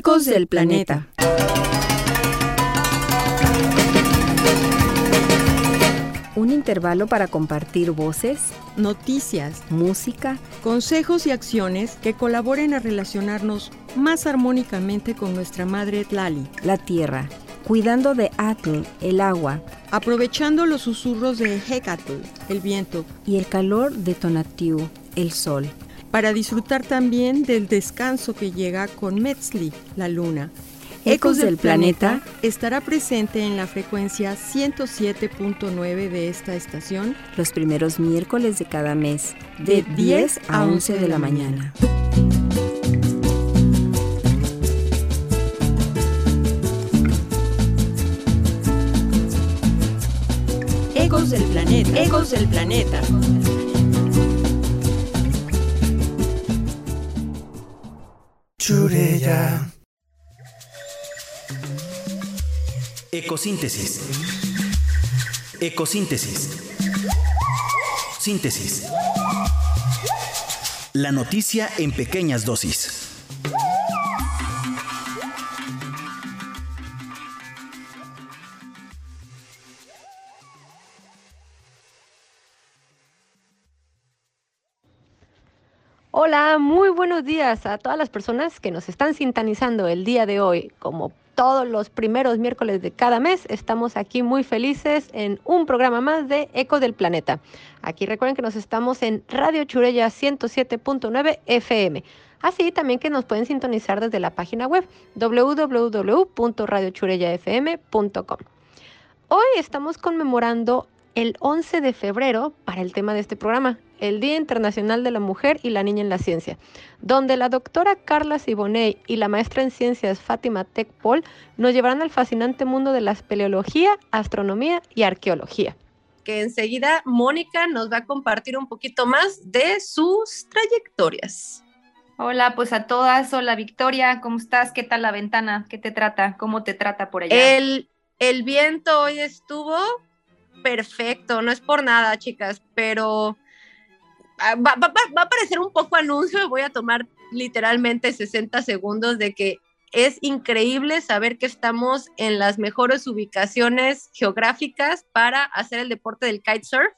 Ecos del Planeta. Un intervalo para compartir voces, noticias, música, consejos y acciones que colaboren a relacionarnos más armónicamente con nuestra madre Tlali, la tierra, cuidando de Atl, el agua, aprovechando los susurros de Hecatl, el viento, y el calor de Tonatiuh, el sol para disfrutar también del descanso que llega con Metzli, la luna. Ecos del Planeta estará presente en la frecuencia 107.9 de esta estación los primeros miércoles de cada mes, de 10 a 11 de la mañana. Ecos del Planeta. Ecos del Planeta. Churella. Ecosíntesis. Ecosíntesis. Síntesis. La noticia en pequeñas dosis. Hola, muy buenos días a todas las personas que nos están sintonizando el día de hoy. Como todos los primeros miércoles de cada mes, estamos aquí muy felices en un programa más de Eco del Planeta. Aquí recuerden que nos estamos en Radio Churella 107.9 FM. Así también que nos pueden sintonizar desde la página web www.radiochurellafm.com. Hoy estamos conmemorando el 11 de febrero para el tema de este programa, el Día Internacional de la Mujer y la Niña en la Ciencia, donde la doctora Carla Siboney y la maestra en ciencias Fátima Tech-Paul nos llevarán al fascinante mundo de la espeleología, astronomía y arqueología. Que enseguida Mónica nos va a compartir un poquito más de sus trayectorias. Hola, pues a todas. Hola, Victoria. ¿Cómo estás? ¿Qué tal la ventana? ¿Qué te trata? ¿Cómo te trata por allá? El, el viento hoy estuvo perfecto, no es por nada, chicas, pero ah, va, a parecer un poco anuncio, voy a tomar literalmente 60 segundos de que es increíble saber que estamos en las mejores ubicaciones geográficas para hacer el deporte del kitesurf.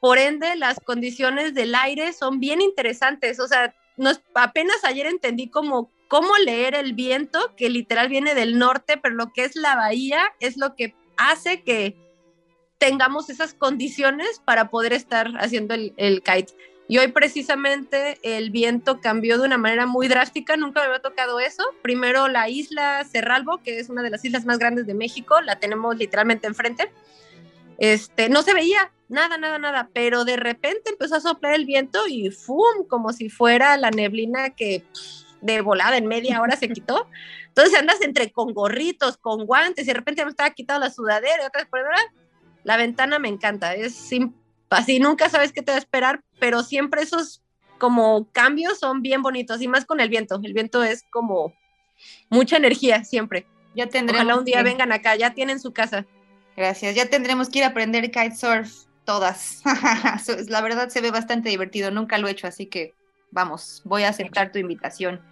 Por ende, las condiciones del aire son bien interesantes. O sea, nos, apenas ayer entendí cómo, cómo leer el viento, que literal viene del norte, pero lo que es la bahía es lo que hace que, tengamos esas condiciones para poder estar haciendo el, kite. Y hoy precisamente el viento cambió de una manera muy drástica, nunca me había tocado eso. Primero la isla Cerralbo, que es una de las islas más grandes de México, la tenemos literalmente enfrente. Este, no se veía nada, nada, nada, pero de repente empezó a soplar el viento y ¡fum! como si fuera la neblina que de volada en media hora se quitó. Entonces andas entre con gorritos, con guantes, y de repente me estaba quitando la sudadera y otra vez por ahora la ventana me encanta, es así, nunca sabes qué te va a esperar, pero siempre esos como cambios son bien bonitos y más con el viento. El viento es como mucha energía siempre. Ya tendremos. Ojalá un día vengan acá, ya tienen su casa. Gracias, ya tendremos que ir a aprender kitesurf todas. la verdad se ve bastante divertido, nunca lo he hecho, así que vamos, voy a aceptar tu invitación.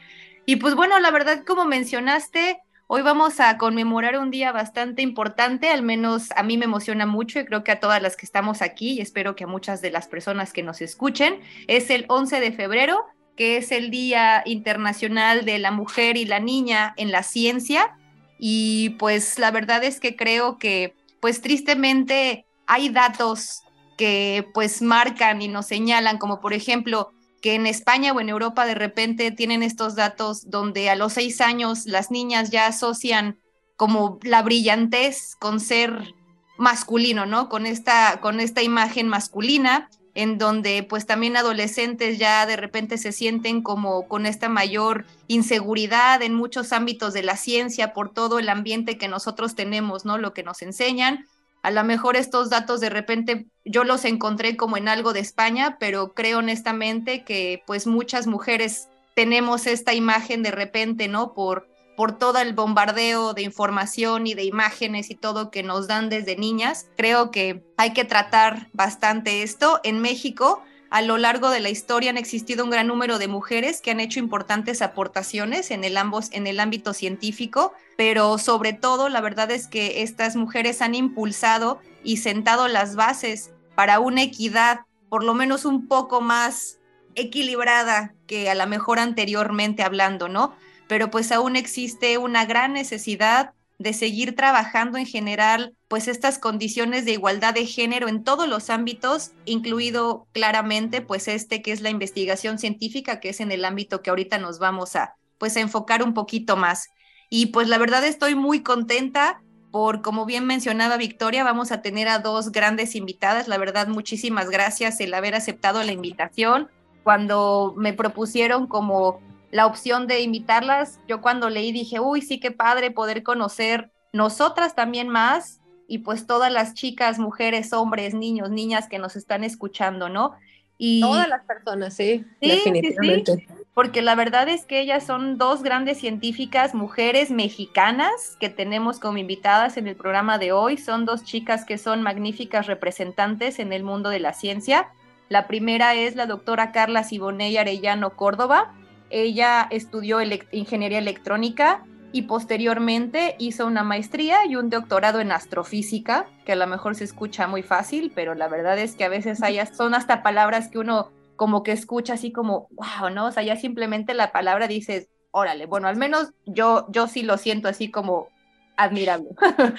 Y pues bueno, la verdad, como mencionaste, Hoy vamos a conmemorar un día bastante importante, al menos a mí me emociona mucho y creo que a todas las que estamos aquí y espero que a muchas de las personas que nos escuchen. Es el 11 de febrero, que es el Día Internacional de la Mujer y la Niña en la Ciencia. Y pues la verdad es que creo que pues tristemente hay datos que pues marcan y nos señalan, como por ejemplo que en España o en Europa de repente tienen estos datos donde a los seis años las niñas ya asocian como la brillantez con ser masculino, ¿no? Con esta, con esta imagen masculina, en donde pues también adolescentes ya de repente se sienten como con esta mayor inseguridad en muchos ámbitos de la ciencia por todo el ambiente que nosotros tenemos, ¿no? Lo que nos enseñan a lo mejor estos datos de repente yo los encontré como en algo de España, pero creo honestamente que pues muchas mujeres tenemos esta imagen de repente, ¿no? Por, por todo el bombardeo de información y de imágenes y todo que nos dan desde niñas. Creo que hay que tratar bastante esto. En México a lo largo de la historia han existido un gran número de mujeres que han hecho importantes aportaciones en el, ambos, en el ámbito científico, pero sobre todo la verdad es que estas mujeres han impulsado y sentado las bases para una equidad por lo menos un poco más equilibrada que a lo mejor anteriormente hablando, ¿no? Pero pues aún existe una gran necesidad de seguir trabajando en general, pues estas condiciones de igualdad de género en todos los ámbitos, incluido claramente pues este que es la investigación científica, que es en el ámbito que ahorita nos vamos a pues a enfocar un poquito más. Y pues la verdad estoy muy contenta por, como bien mencionaba Victoria, vamos a tener a dos grandes invitadas. La verdad, muchísimas gracias el haber aceptado la invitación. Cuando me propusieron como la opción de invitarlas, yo cuando leí dije, uy, sí, qué padre poder conocer nosotras también más y pues todas las chicas, mujeres, hombres, niños, niñas que nos están escuchando, ¿no? Y... Todas las personas, sí, definitivamente. Porque la verdad es que ellas son dos grandes científicas, mujeres mexicanas que tenemos como invitadas en el programa de hoy. Son dos chicas que son magníficas representantes en el mundo de la ciencia. La primera es la doctora Carla Siboney Arellano Córdoba. Ella estudió ingeniería electrónica y posteriormente hizo una maestría y un doctorado en astrofísica, que a lo mejor se escucha muy fácil, pero la verdad es que a veces hay, son hasta palabras que uno como que escucha así como, wow, ¿no? O sea, ya simplemente la palabra dices, órale, bueno, al menos yo, yo sí lo siento así como admirable.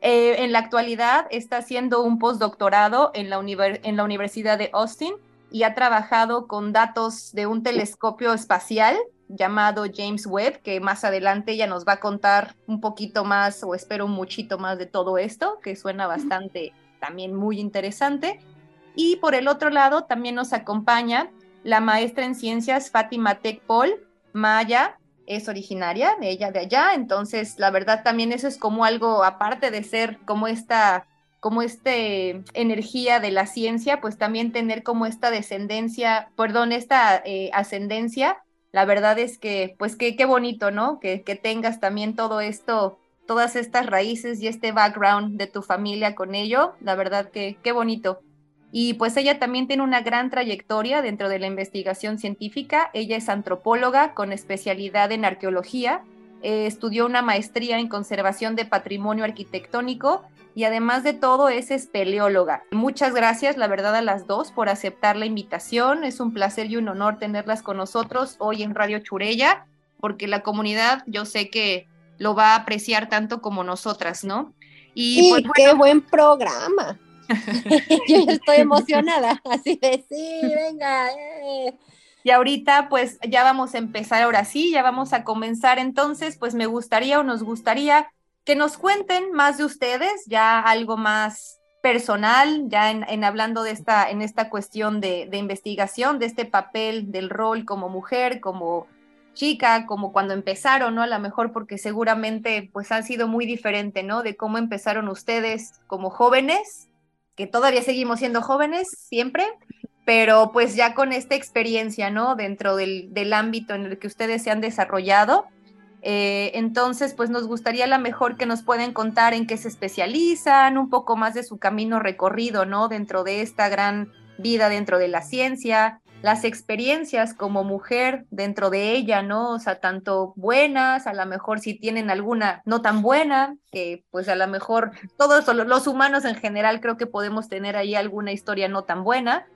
Eh, en la actualidad está haciendo un postdoctorado en la, en la Universidad de Austin y ha trabajado con datos de un telescopio espacial llamado James Webb, que más adelante ella nos va a contar un poquito más o espero un muchito más de todo esto, que suena bastante también muy interesante. Y por el otro lado también nos acompaña la maestra en ciencias Fátima Tecpol Maya, es originaria de ella de allá, entonces la verdad también eso es como algo aparte de ser como esta como este energía de la ciencia, pues también tener como esta descendencia, perdón, esta eh, ascendencia la verdad es que, pues qué, qué bonito, ¿no? Que, que tengas también todo esto, todas estas raíces y este background de tu familia con ello, la verdad que qué bonito. Y pues ella también tiene una gran trayectoria dentro de la investigación científica. Ella es antropóloga con especialidad en arqueología. Eh, estudió una maestría en conservación de patrimonio arquitectónico y además de todo es espeleóloga. Muchas gracias, la verdad, a las dos por aceptar la invitación. Es un placer y un honor tenerlas con nosotros hoy en Radio Churella, porque la comunidad yo sé que lo va a apreciar tanto como nosotras, ¿no? Y, pues, qué buen programa. yo estoy emocionada, así de sí, venga. Eh. Y ahorita pues ya vamos a empezar ahora sí, ya vamos a comenzar entonces, pues me gustaría o nos gustaría que nos cuenten más de ustedes, ya algo más personal, ya en, hablando de esta, en esta cuestión de, investigación, de este papel del rol como mujer, como chica, como cuando empezaron, ¿no? A lo mejor porque seguramente pues han sido muy diferente, ¿no? De cómo empezaron ustedes como jóvenes, que todavía seguimos siendo jóvenes siempre, pero pues ya con esta experiencia, ¿no? Dentro del, del ámbito en el que ustedes se han desarrollado eh, entonces, pues nos gustaría a lo mejor que nos pueden contar en qué se especializan, un poco más de su camino recorrido, ¿no? Dentro de esta gran vida dentro de la ciencia, las experiencias como mujer dentro de ella, ¿no? O sea, tanto buenas, a lo mejor si tienen alguna no tan buena, que pues a lo mejor todos los humanos en general creo que podemos tener ahí alguna historia no tan buena,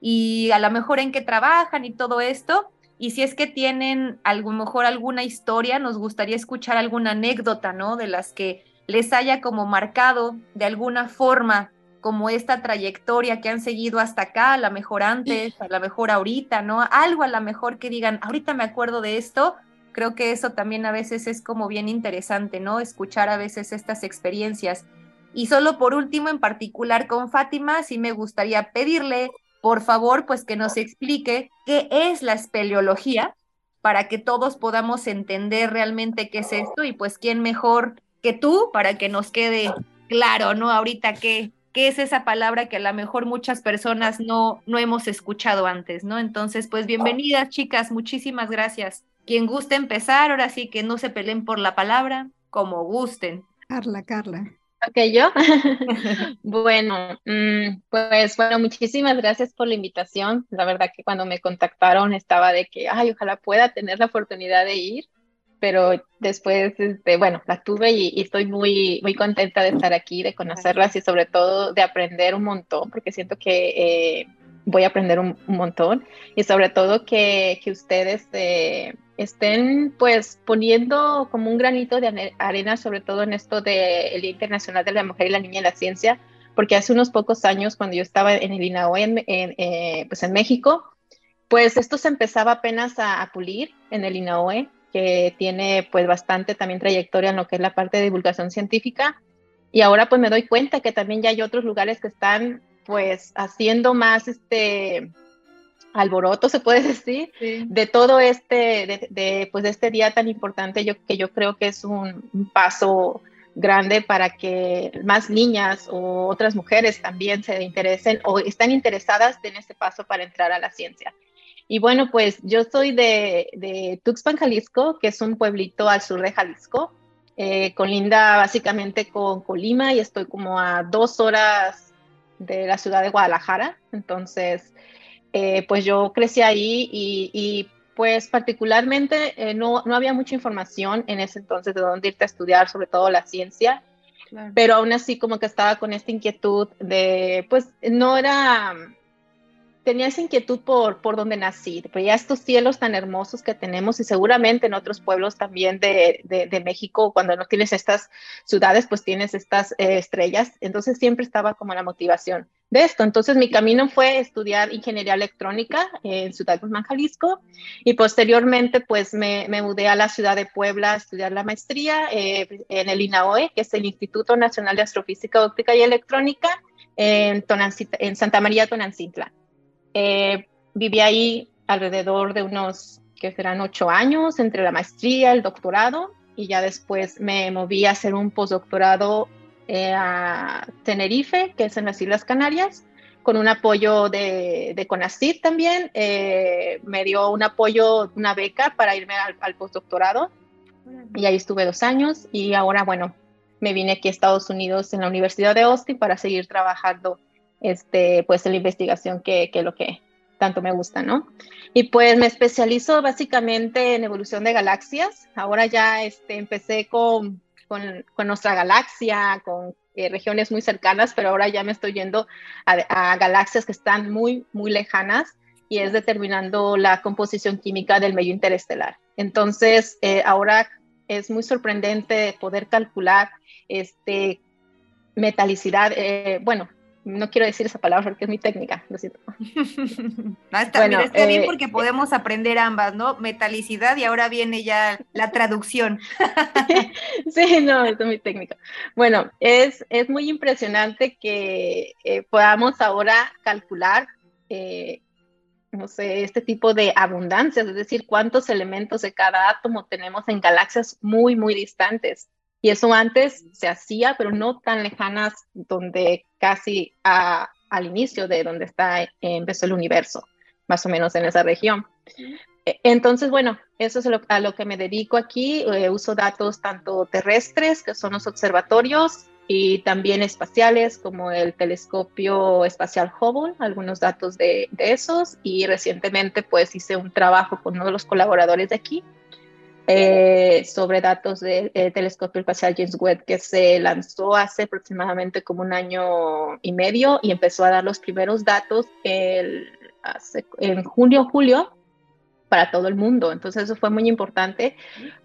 y a lo mejor en qué trabajan y todo esto. Y si es que tienen a lo mejor alguna historia, nos gustaría escuchar alguna anécdota, ¿no? De las que les haya como marcado de alguna forma como esta trayectoria que han seguido hasta acá, a lo mejor antes, a lo mejor ahorita, ¿no? Algo a lo mejor que digan, ahorita me acuerdo de esto, creo que eso también a veces es como bien interesante, ¿no? Escuchar a veces estas experiencias. Y solo por último, en particular con Fátima, sí me gustaría pedirle por favor, pues que nos explique qué es la espeleología para que todos podamos entender realmente qué es esto y pues quién mejor que tú para que nos quede claro, ¿no? Ahorita qué, qué es esa palabra que a lo mejor muchas personas no, no hemos escuchado antes, ¿no? Entonces, pues bienvenidas chicas, muchísimas gracias. Quien guste empezar, ahora sí que no se peleen por la palabra, como gusten. Carla, Carla. Ok, yo. bueno, mm, pues bueno, muchísimas gracias por la invitación. La verdad que cuando me contactaron estaba de que, ay, ojalá pueda tener la oportunidad de ir, pero después, este, bueno, la tuve y, estoy muy, muy contenta de estar aquí, de conocerlas y sobre todo de aprender un montón, porque siento que eh, voy a aprender un, montón. Y sobre todo que, que ustedes... Eh, estén pues poniendo como un granito de arena, sobre todo en esto del Día Internacional de la Mujer y la Niña en la Ciencia, porque hace unos pocos años, cuando yo estaba en el INAOE en, eh, pues en México, pues esto se empezaba apenas a, pulir en el INAOE, que tiene pues bastante también trayectoria en lo que es la parte de divulgación científica. Y ahora pues me doy cuenta que también ya hay otros lugares que están pues haciendo más este alboroto, se puede decir, de todo este, de, pues de este día tan importante, yo, que yo creo que es un, paso grande para que más niñas o otras mujeres también se interesen o están interesadas en este paso para entrar a la ciencia. Y bueno, pues yo soy de, de Tuxpan, Jalisco, que es un pueblito al sur de Jalisco, eh, con linda básicamente con Colima y estoy como a dos horas de la ciudad de Guadalajara. Entonces, eh, pues yo crecí ahí y, pues particularmente eh, no, no, había mucha información en ese entonces de dónde irte a estudiar, sobre todo la ciencia, pero aún así como que estaba con esta inquietud de, pues no era, tenía esa inquietud por, por donde nací, pero ya estos cielos tan hermosos que tenemos y seguramente en otros pueblos también de, de, México, cuando no tienes estas ciudades, pues tienes estas eh, estrellas, entonces siempre estaba como la motivación de esto. Entonces mi camino fue estudiar ingeniería electrónica en Ciudad Guzmán, Jalisco, y posteriormente pues me, me, mudé a la ciudad de Puebla a estudiar la maestría eh, en el INAOE, que es el Instituto Nacional de Astrofísica, Óptica y Electrónica, en, en Santa María Tonancintla. Eh, viví ahí alrededor de unos, que serán ocho años, entre la maestría, el doctorado, y ya después me moví a hacer un postdoctorado eh, a Tenerife, que es en las Islas Canarias, con un apoyo de, de CONACYT también. Eh, me dio un apoyo, una beca para irme al, postdoctorado. Y ahí estuve dos años y ahora, bueno, me vine aquí a Estados Unidos en la Universidad de Austin para seguir trabajando este, pues la investigación que, que lo que tanto me gusta, ¿no? Y pues me especializo básicamente en evolución de galaxias. Ahora ya este, empecé con, con, con nuestra galaxia, con eh, regiones muy cercanas, pero ahora ya me estoy yendo a, galaxias que están muy, muy lejanas y es determinando la composición química del medio interestelar. Entonces, eh, ahora es muy sorprendente poder calcular este, metalicidad, eh, bueno, no quiero decir esa palabra porque es mi técnica, lo siento. está, bien eh, porque podemos aprender ambas, ¿no? Metalicidad y ahora viene ya la traducción. sí, no, es mi técnica. Bueno, es, es muy impresionante que eh, podamos ahora calcular, eh, no sé, este tipo de abundancias, es decir, cuántos elementos de cada átomo tenemos en galaxias muy, muy distantes. Y eso antes se hacía, pero no tan lejanas, donde casi al inicio de donde está, empezó el universo, más o menos en esa región. E, entonces, bueno, eso es a lo que me dedico aquí. Eh, uso datos tanto terrestres, que son los observatorios, y también espaciales, como el telescopio espacial Hubble, algunos datos de, de esos. Y recientemente, pues, hice un trabajo con uno de los colaboradores de aquí, eh, sobre datos del telescopio espacial James Webb que se lanzó hace aproximadamente como un año y medio y empezó a dar los primeros datos el, en junio, julio para todo el mundo. Entonces eso fue muy importante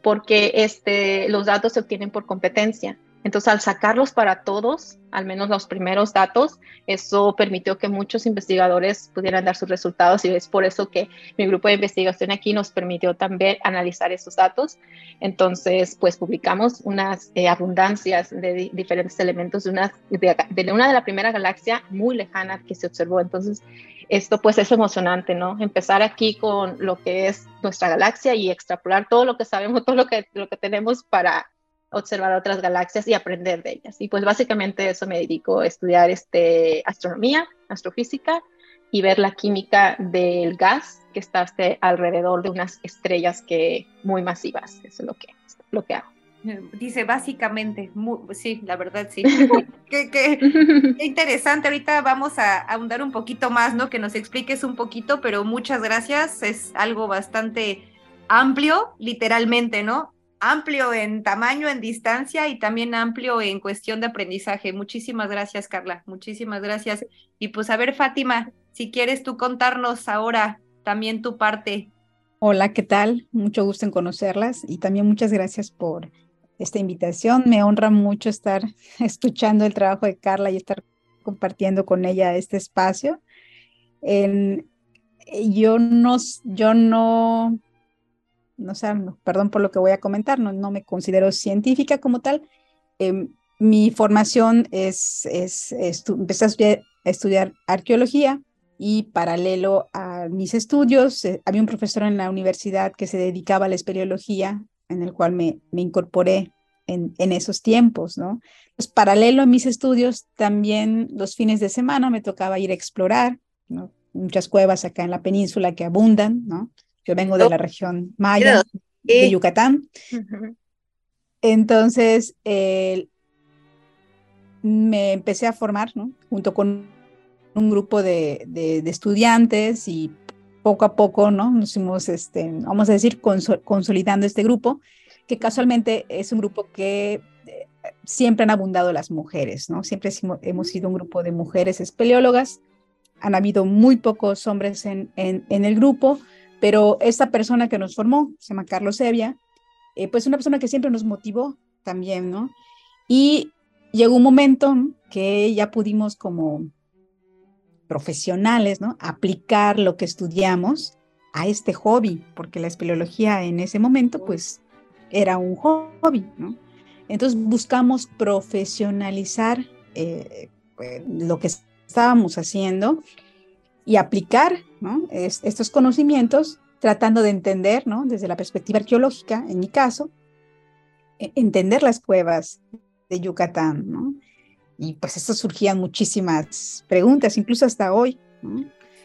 porque este, los datos se obtienen por competencia. Entonces, al sacarlos para todos, al menos los primeros datos, eso permitió que muchos investigadores pudieran dar sus resultados y es por eso que mi grupo de investigación aquí nos permitió también analizar esos datos. Entonces, pues publicamos unas eh, abundancias de diferentes elementos de una de, una de la primera galaxia muy lejana que se observó. Entonces, esto pues es emocionante, ¿no? Empezar aquí con lo que es nuestra galaxia y extrapolar todo lo que sabemos, todo lo que, lo que tenemos para observar otras galaxias y aprender de ellas. Y pues básicamente eso me dedico a estudiar este, astronomía, astrofísica y ver la química del gas que está este, alrededor de unas estrellas que muy masivas. Eso es lo que, lo que hago. Dice básicamente, sí, la verdad sí. qué, interesante. Ahorita vamos a ahondar un poquito más, ¿no? Que nos expliques un poquito, pero muchas gracias. Es algo bastante amplio, literalmente, ¿no? Amplio en tamaño, en distancia y también amplio en cuestión de aprendizaje. Muchísimas gracias, Carla. Muchísimas gracias. Y pues a ver, Fátima, si quieres tú contarnos ahora también tu parte. Hola, ¿qué tal? Mucho gusto en conocerlas y también muchas gracias por esta invitación. Me honra mucho estar escuchando el trabajo de Carla y estar compartiendo con ella este espacio. yo no, yo no, no sé, perdón por lo que voy a comentar, no, no me considero científica como tal. Em, mi formación es, es, a estudiar, arqueología y paralelo a mis estudios, eh, había un profesor en la universidad que se dedicaba a la espeleología en el cual me, me incorporé en, en, esos tiempos, ¿no? Pues paralelo a mis estudios, también los fines de semana me tocaba ir a explorar. Muchas cuevas acá en la península que abundan, ¿no? Yo vengo de la región maya, de Yucatán. Entonces, me empecé a formar, ¿no? Junto con un grupo de, de, de estudiantes y poco a poco, ¿no? Nos fuimos, este, vamos a decir, consolidando este grupo, que casualmente es un grupo que eh, siempre han abundado las mujeres, ¿no? Siempre hemos sido un grupo de mujeres espeleólogas, han habido muy pocos hombres en, en, el grupo, pero esta persona que nos formó, se llama Carlos Evia, eh, pues una persona que siempre nos motivó también, ¿no? Y llegó un momento que ya pudimos como profesionales, ¿no? Aplicar lo que estudiamos a este hobby, porque la espeleología en ese momento, pues, era un hobby, ¿no? Entonces buscamos profesionalizar eh, pues, lo que estábamos haciendo y aplicar ¿no? estos conocimientos tratando de entender, ¿no? Desde la perspectiva arqueológica, en mi caso, e-, entender las cuevas de Yucatán, ¿no? Y pues esto surgían muchísimas preguntas, incluso hasta hoy.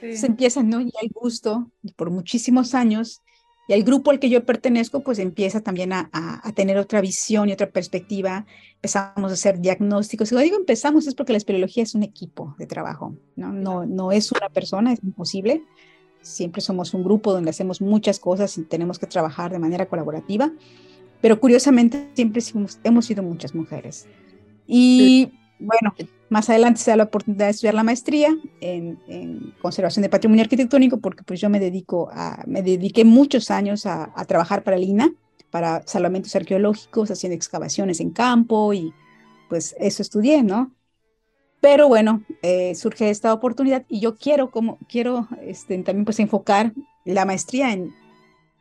Se empieza, ¿no? Y hay gusto por muchísimos años. Y el grupo al que yo pertenezco, pues empieza también a, a, tener otra visión y otra perspectiva. Empezamos a hacer diagnósticos. Y cuando digo empezamos es porque la espeleología es un equipo de trabajo, ¿no? No, no es una persona, es imposible. Siempre somos un grupo donde hacemos muchas cosas y tenemos que trabajar de manera colaborativa. Pero curiosamente siempre hemos sido muchas mujeres. Y bueno, más adelante se da la oportunidad de estudiar la maestría en, conservación de patrimonio arquitectónico porque pues yo me dedico a, me dediqué muchos años a, trabajar para el INA, para salvamentos arqueológicos, haciendo excavaciones en campo y pues eso estudié, ¿no? Pero bueno, eh, surge esta oportunidad y yo quiero, como, quiero este, también pues enfocar la maestría en,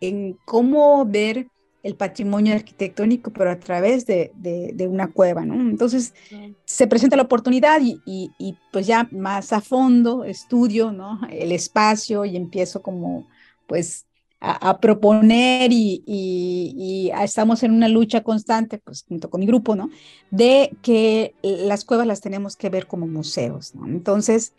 en cómo ver el patrimonio arquitectónico, pero a través de, de, una cueva, ¿no? Entonces se presenta la oportunidad y, y, pues ya más a fondo estudio, ¿no? El espacio y empiezo como pues a, proponer y, y, estamos en una lucha constante, pues junto con mi grupo, ¿no? De que las cuevas las tenemos que ver como museos, ¿no? Entonces,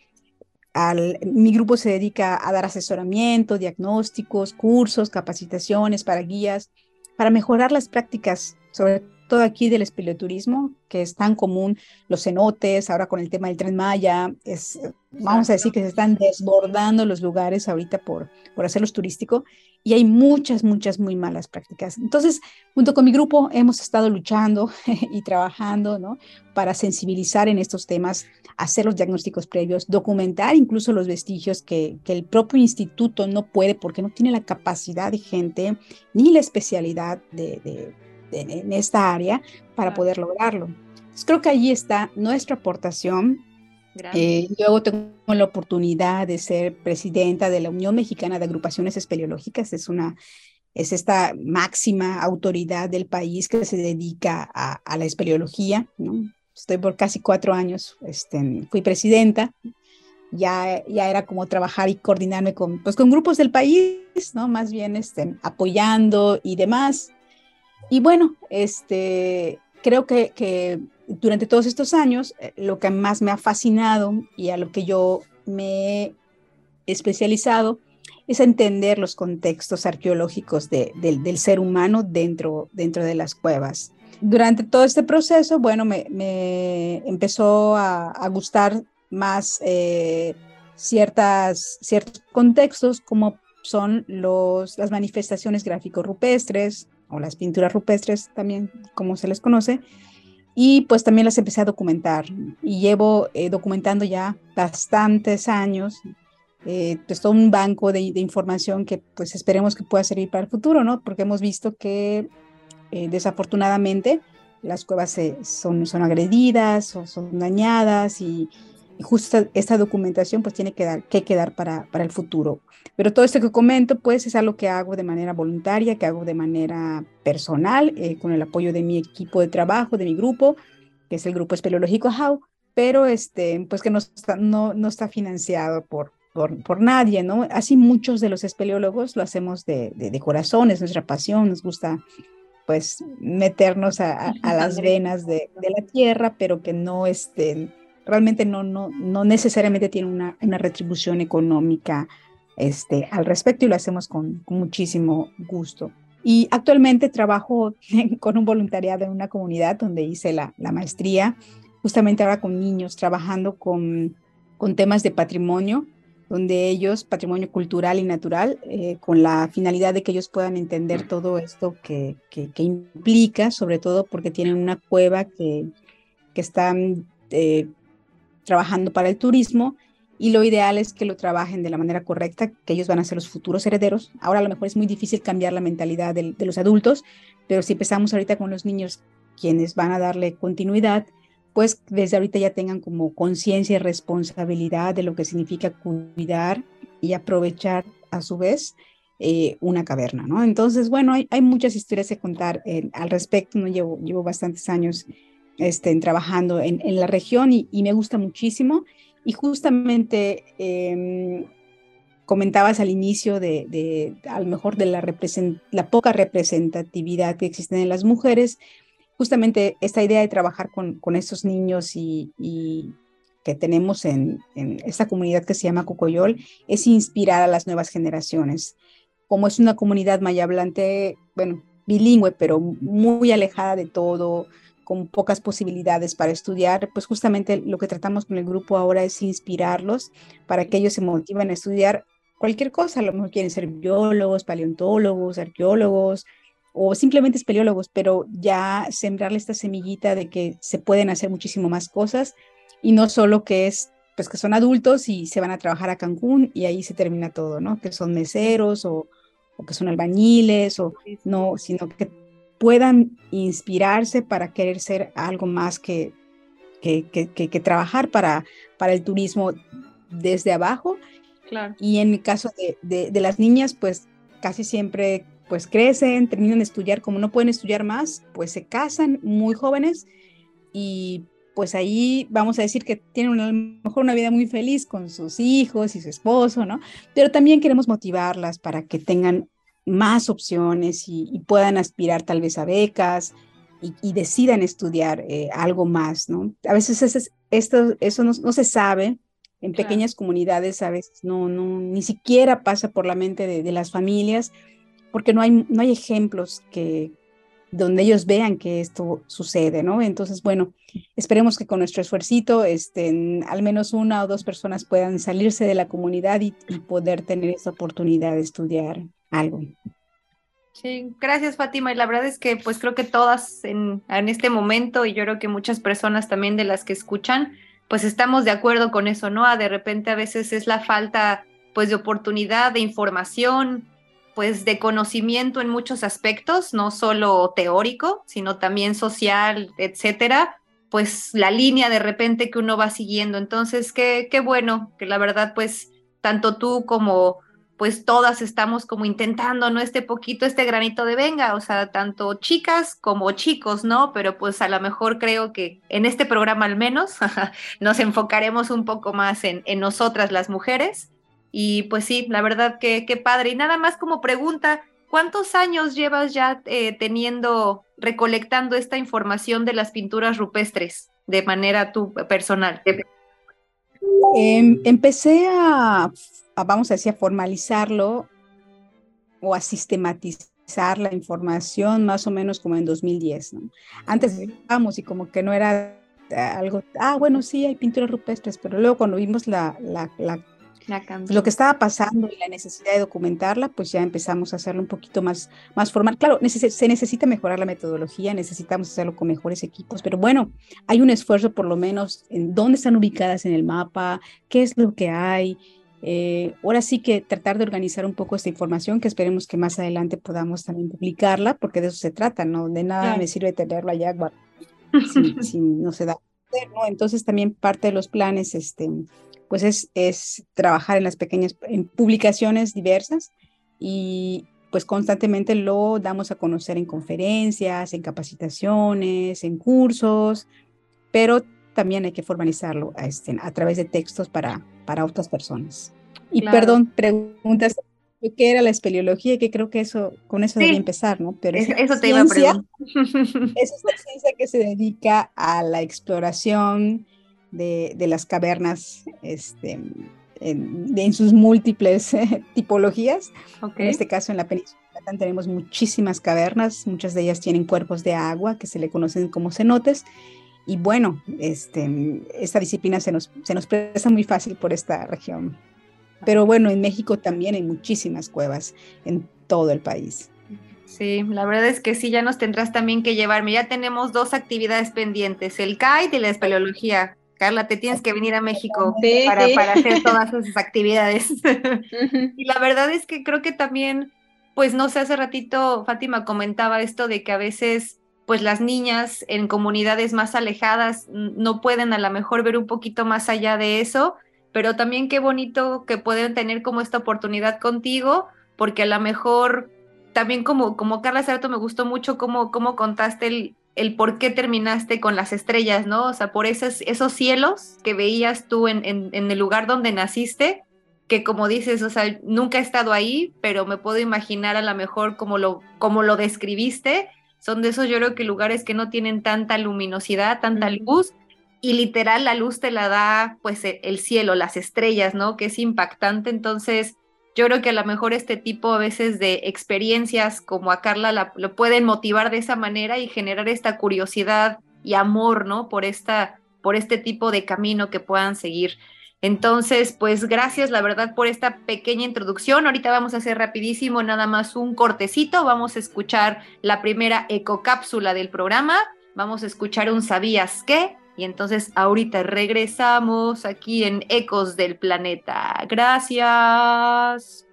al, mi grupo se dedica a dar asesoramiento, diagnósticos, cursos, capacitaciones para guías para mejorar las prácticas, sobre todo aquí del espeleoturismo, que es tan común, los cenotes, ahora con el tema del tren Maya, es, vamos a decir que se están desbordando los lugares ahorita por, por hacerlos turístico y hay muchas, muchas muy malas prácticas. Entonces, junto con mi grupo hemos estado luchando y trabajando ¿no? para sensibilizar en estos temas, hacer los diagnósticos previos, documentar incluso los vestigios que, que el propio instituto no puede porque no tiene la capacidad de gente ni la especialidad de, de, en esta área para poder lograrlo. Entonces, creo que allí está nuestra aportación eh, yo tengo la oportunidad de ser presidenta de la Unión Mexicana de Agrupaciones Espeleológicas. Es, una, es esta máxima autoridad del país que se dedica a, la espeleología. ¿no? Estoy por casi cuatro años, este, fui presidenta. Ya, ya era como trabajar y coordinarme con, pues, con grupos del país, ¿no? más bien este, apoyando y demás. Y bueno, este, creo que, que durante todos estos años, eh, lo que más me ha fascinado y a lo que yo me he especializado es entender los contextos arqueológicos del ser humano dentro, dentro de las cuevas. Durante todo este proceso, bueno, me, empezó a, gustar más eh, ciertas, ciertos contextos como son los, las manifestaciones gráficos rupestres o las pinturas rupestres también, como se les conoce, y pues también las empecé a documentar y llevo eh, documentando ya bastantes años, eh, pues todo un banco de, información que pues esperemos que pueda servir para el futuro, ¿no? Porque hemos visto que eh, desafortunadamente las cuevas son, son agredidas o son dañadas y, justo esta documentación pues tiene que, dar, que quedar para, para el futuro. Pero todo esto que comento pues es algo que hago de manera voluntaria, que hago de manera personal, eh, con el apoyo de mi equipo de trabajo, de mi grupo, que es el grupo espeleológico HOW, pero este, pues que no está, no, no está financiado por, por, nadie, ¿no? Así muchos de los espeleólogos lo hacemos de, de, corazón, es nuestra pasión, nos gusta pues meternos a, las venas de, la tierra, pero que no estén, realmente no, no, no necesariamente tiene una, una, retribución económica este, al respecto y lo hacemos con, con, muchísimo gusto. Y actualmente trabajo con un voluntariado en una comunidad donde hice la, la maestría, justamente ahora con niños, trabajando con, con temas de patrimonio donde ellos, patrimonio cultural y natural, eh, con la finalidad de que ellos puedan entender todo esto que, que, implica, sobre todo porque tienen una cueva que, que están eh, trabajando para el turismo y lo ideal es que lo trabajen de la manera correcta, que ellos van a ser los futuros herederos. Ahora a lo mejor es muy difícil cambiar la mentalidad de, los adultos, pero si empezamos ahorita con los niños, quienes van a darle continuidad, pues desde ahorita ya tengan como conciencia y responsabilidad de lo que significa cuidar y aprovechar a su vez eh, una caverna, ¿no? Entonces, bueno, hay, muchas historias que contar eh, al respecto, ¿no? Llevo, llevo bastantes años este, trabajando en, la región y, me gusta muchísimo. Y justamente em, comentabas al inicio de, de, a lo mejor de la, la poca representatividad que existe en las mujeres, justamente esta idea de trabajar con, con estos niños y, que tenemos en, esta comunidad que se llama Cocoyol es inspirar a las nuevas generaciones. Como es una comunidad maya hablante, bueno, bilingüe, pero muy alejada de todo, con pocas posibilidades para estudiar, pues justamente lo que tratamos con el grupo ahora es inspirarlos para que ellos se motiven a estudiar cualquier cosa. A lo mejor quieren ser biólogos, paleontólogos, arqueólogos, o simplemente espeleólogos, pero ya sembrarle esta semillita de que se pueden hacer muchísimo más cosas y no solo que es, pues que son adultos y se van a trabajar a Cancún y ahí se termina todo, ¿no? Que son meseros o, que son albañiles o no, sino que puedan inspirarse para querer ser algo más que, que, que, trabajar para, para el turismo desde abajo. Claro. Y en el caso de, de las niñas, pues casi siempre pues crecen, terminan de estudiar, como no pueden estudiar más, pues se casan muy jóvenes y pues ahí vamos a decir que tienen a lo mejor una vida muy feliz con sus hijos y su esposo, ¿no? Pero también queremos motivarlas para que tengan más opciones y, puedan aspirar tal vez a becas y, decidan estudiar eh, algo más, ¿no? A veces esto, eso no, se sabe, en pequeñas comunidades a veces no, no, ni siquiera pasa por la mente de, de las familias porque no hay, no hay ejemplos que, donde ellos vean que esto sucede, ¿no? Entonces, bueno, esperemos que con nuestro esfuerzo, este, al menos una o dos personas puedan salirse de la comunidad y, poder tener esta oportunidad de estudiar algo. Sí, gracias Fátima. Y la verdad es que pues creo que todas en, en, este momento y yo creo que muchas personas también de las que escuchan, pues estamos de acuerdo con eso, ¿no? Ah, de repente a veces es la falta pues de oportunidad, de información, pues de conocimiento en muchos aspectos, no solo teórico, sino también social, etcétera, pues la línea de repente que uno va siguiendo. Entonces, qué, qué bueno que la verdad, pues tanto tú como pues todas estamos como intentando, ¿no? Este poquito, este granito de venga, o sea, tanto chicas como chicos, ¿no? Pero pues a lo mejor creo que en este programa al menos nos enfocaremos un poco más en, nosotras las mujeres y pues sí, la verdad que qué padre. Y nada más como pregunta, ¿cuántos años llevas ya eh, teniendo, recolectando esta información de las pinturas rupestres de manera tu personal? Em, empecé a, vamos a decir, a formalizarlo o a sistematizar la información más o menos como en 2010. ¿no? Antes vamos y como que no era algo, ah, bueno, sí, hay pinturas rupestres, pero luego cuando vimos la, la, lo que estaba pasando y la necesidad de documentarla, pues ya empezamos a hacerlo un poquito más, más formal. Claro, se necesita mejorar la metodología, necesitamos hacerlo con mejores equipos, pero bueno, hay un esfuerzo por lo menos en dónde están ubicadas en el mapa, qué es lo que hay. Eh, ahora sí que tratar de organizar un poco esta información, que esperemos que más adelante podamos también publicarla, porque de eso se trata, ¿no? De nada me sirve tenerlo allá si, no se da. ¿no? Entonces también parte de los planes, este, pues es, es trabajar en las pequeñas, en publicaciones diversas y pues constantemente lo damos a conocer en conferencias, en capacitaciones, en cursos, pero también hay que formalizarlo a, este, a través de textos para, para otras personas. Y perdón, preguntas qué era la espeleología, que creo que eso, con eso debe empezar, ¿no? Pero eso, te iba a preguntar. Es una ciencia que se dedica a la exploración de, de las cavernas este, en, en sus múltiples eh, tipologías. En este caso, en la península tenemos muchísimas cavernas, muchas de ellas tienen cuerpos de agua que se le conocen como cenotes. Y bueno, este, esta disciplina se nos, se nos presta muy fácil por esta región. Pero bueno, en México también hay muchísimas cuevas en todo el país. Sí, la verdad es que sí, ya nos tendrás también que llevarme. Ya tenemos dos actividades pendientes, el kite y la espeleología. Carla, te tienes que venir a México para, para, hacer todas esas actividades. y la verdad es que creo que también, pues no sé, hace ratito Fátima comentaba esto de que a veces, pues las niñas en comunidades más alejadas no pueden a lo mejor ver un poquito más allá de eso, pero también qué bonito que pueden tener como esta oportunidad contigo, porque a lo mejor también como, como Carla Certo me gustó mucho cómo, cómo contaste el, el por qué terminaste con las estrellas, ¿no? O sea, por esos, esos cielos que veías tú en, en, el lugar donde naciste, que como dices, o sea, nunca he estado ahí, pero me puedo imaginar a lo mejor como lo, como lo describiste, son de esos yo creo que lugares que no tienen tanta luminosidad, tanta luz, y literal la luz te la da pues e, el cielo, las estrellas, ¿no? Que es impactante, entonces yo creo que a lo mejor este tipo a veces de experiencias como a Carla lo pueden motivar de esa manera y generar esta curiosidad y amor, ¿no? Por, esta, por este tipo de camino que puedan seguir. Entonces, pues gracias, la verdad, por esta pequeña introducción. Ahorita vamos a hacer rapidísimo nada más un cortecito. Vamos a escuchar la primera ecocápsula del programa. Vamos a escuchar un ¿Sabías qué? Y entonces ahorita regresamos aquí en Ecos del Planeta. Gracias.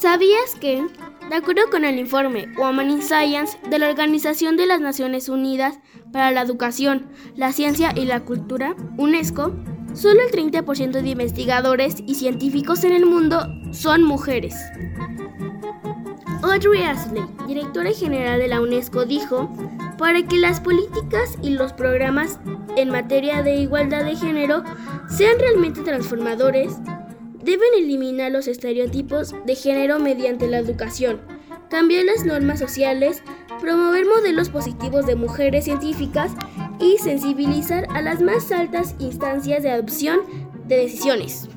¿Sabías que, de acuerdo con el informe Women in Science de la Organización de las Naciones Unidas para la Educación, la Ciencia y la Cultura, UNESCO, solo el 30% de investigadores y científicos en el mundo son mujeres? Audrey Asley, directora general de la UNESCO, dijo, para que las políticas y los programas en materia de igualdad de género sean realmente transformadores, deben eliminar los estereotipos de género mediante la educación, cambiar las normas sociales, promover modelos positivos de mujeres científicas y sensibilizar a las más altas instancias de adopción de decisiones.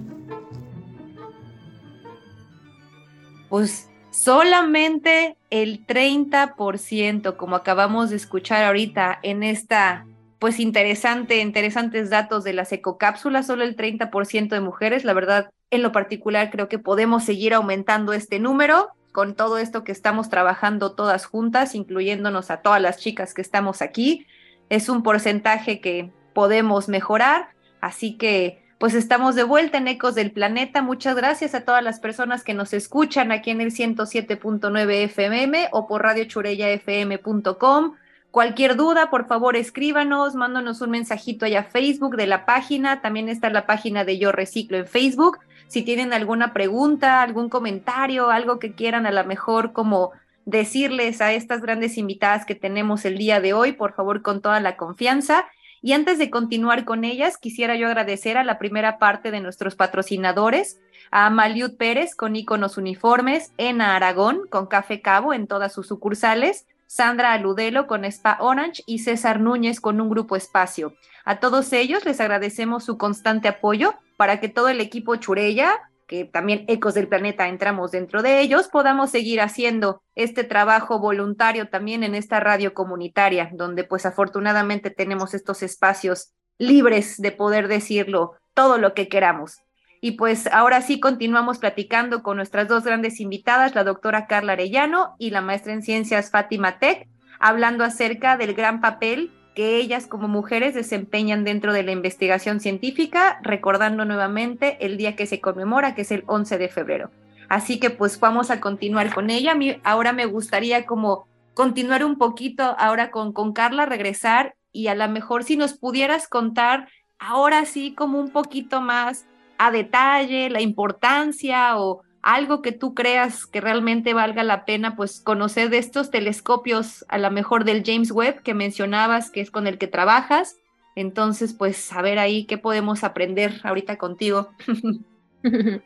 Pues solamente el 30%, como acabamos de escuchar ahorita en esta, pues interesante, interesantes datos de las ecocápsulas, solo el 30% de mujeres. La verdad, en lo particular, creo que podemos seguir aumentando este número con todo esto que estamos trabajando todas juntas, incluyéndonos a todas las chicas que estamos aquí. Es un porcentaje que podemos mejorar, así que pues estamos de vuelta en Ecos del Planeta. Muchas gracias a todas las personas que nos escuchan aquí en el 107.9 FM o por radiochurellafm.com. Cualquier duda, por favor, escríbanos, mándanos un mensajito allá a Facebook de la página. También está la página de Yo Reciclo en Facebook. Si tienen alguna pregunta, algún comentario, algo que quieran a lo mejor como decirles a estas grandes invitadas que tenemos el día de hoy, por favor, con toda la confianza. Y antes de continuar con ellas, quisiera yo agradecer a la primera parte de nuestros patrocinadores, a Maliud Pérez con Iconos Uniformes, Ena Aragón con Café Cabo en todas sus sucursales, Sandra Aludelo con Spa Orange y César Núñez con un grupo espacio. A todos ellos les agradecemos su constante apoyo para que todo el equipo Churella, que también Ecos del Planeta entramos dentro de ellos, podamos seguir haciendo este trabajo voluntario también en esta radio comunitaria, donde pues afortunadamente tenemos estos espacios libres de poder decirlo todo lo que queramos. Y pues ahora sí continuamos platicando con nuestras dos grandes invitadas, la doctora Carla Arellano y la maestra en ciencias Fátima Tech, hablando acerca del gran papel que ellas como mujeres desempeñan dentro de la investigación científica, recordando nuevamente el día que se conmemora, que es el 11 de febrero. Así que pues vamos a continuar con ella. ahora me gustaría como continuar un poquito ahora con, con Carla, regresar y a lo mejor si nos pudieras contar ahora sí como un poquito más a detalle la importancia o algo que tú creas que realmente valga la pena, pues conocer de estos telescopios, a lo mejor del James Webb que mencionabas, que es con el que trabajas. Entonces, pues saber ahí qué podemos aprender ahorita contigo.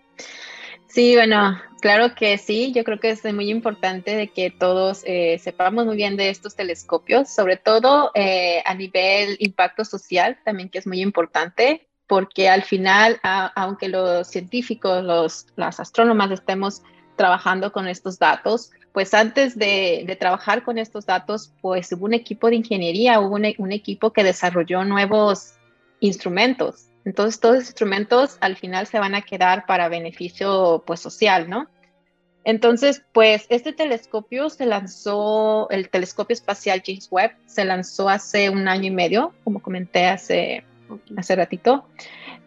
Sí, bueno, claro que sí. Yo creo que es muy importante de que todos eh, sepamos muy bien de estos telescopios, sobre todo eh, a nivel impacto social, también que es muy importante porque al final, aunque los científicos, los, las astrónomas estemos trabajando con estos datos, pues antes de, trabajar con estos datos, pues hubo un equipo de ingeniería, hubo un, equipo que desarrolló nuevos instrumentos. Entonces, todos los instrumentos al final se van a quedar para beneficio pues social, ¿no? Entonces, pues este telescopio se lanzó, el telescopio espacial James Webb se lanzó hace un año y medio, como comenté hace hace ratito.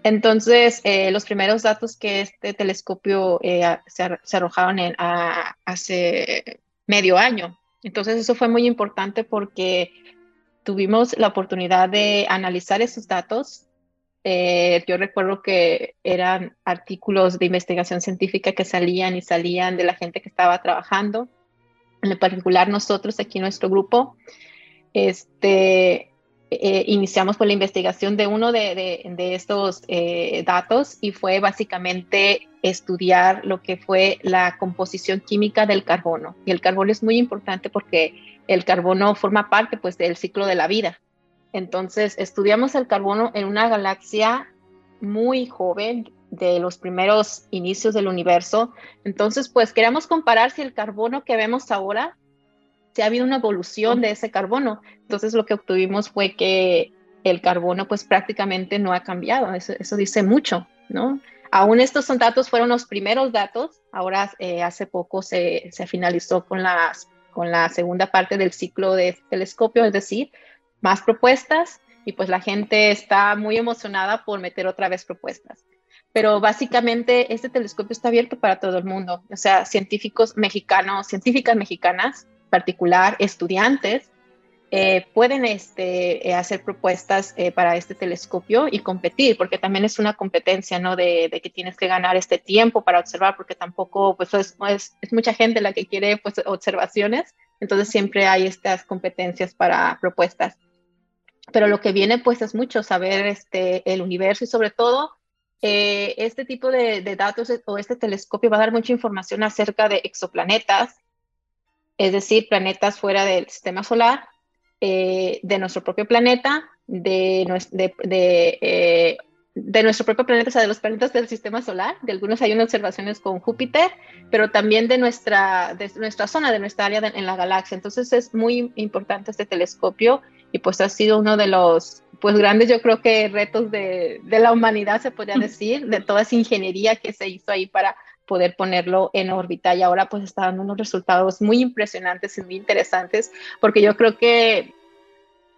Entonces, eh, los primeros datos que este telescopio eh, se, arrojaron en, hace medio año. Entonces, eso fue muy importante porque tuvimos la oportunidad de analizar esos datos. Eh, yo recuerdo que eran artículos de investigación científica que salían y salían de la gente que estaba trabajando. En particular, nosotros aquí en nuestro grupo, este, eh, iniciamos con la investigación de uno de, estos eh, datos y fue básicamente estudiar lo que fue la composición química del carbono. Y el carbono es muy importante porque el carbono forma parte pues del ciclo de la vida. Entonces, estudiamos el carbono en una galaxia muy joven, de los primeros inicios del universo. Entonces, pues queremos comparar si el carbono que vemos ahora si ha habido una evolución de ese carbono. Entonces lo que obtuvimos fue que el carbono pues prácticamente no ha cambiado. Eso, dice mucho, ¿no? Aún estos son datos fueron los primeros datos. Ahora eh, hace poco se, finalizó con, con la segunda parte del ciclo de telescopio, es decir, más propuestas y pues la gente está muy emocionada por meter otra vez propuestas pero básicamente este telescopio está abierto para todo el mundo, o sea, científicos mexicanos, científicas mexicanas particular, estudiantes, eh, pueden este, eh, hacer propuestas eh, para este telescopio y competir, porque también es una competencia, ¿no? De, que tienes que ganar este tiempo para observar, porque tampoco, pues, es, es, mucha gente la que quiere, pues, observaciones, entonces siempre hay estas competencias para propuestas. Pero lo que viene, pues, es mucho saber este, el universo y sobre todo este tipo de, de datos o este telescopio va a dar mucha información acerca de exoplanetas, es decir, planetas fuera del sistema solar, eh, de nuestro propio planeta, de, de, eh, de, nuestro propio planeta, o sea, de los planetas del sistema solar. De algunos hay unas observaciones con Júpiter, pero también de nuestra, de nuestra zona, de nuestra área en la galaxia. Entonces es muy importante este telescopio y pues ha sido uno de los pues grandes, yo creo que retos de, de la humanidad, se podría decir, de toda esa ingeniería que se hizo ahí para poder ponerlo en órbita y ahora pues está dando unos resultados muy impresionantes y muy interesantes porque yo creo que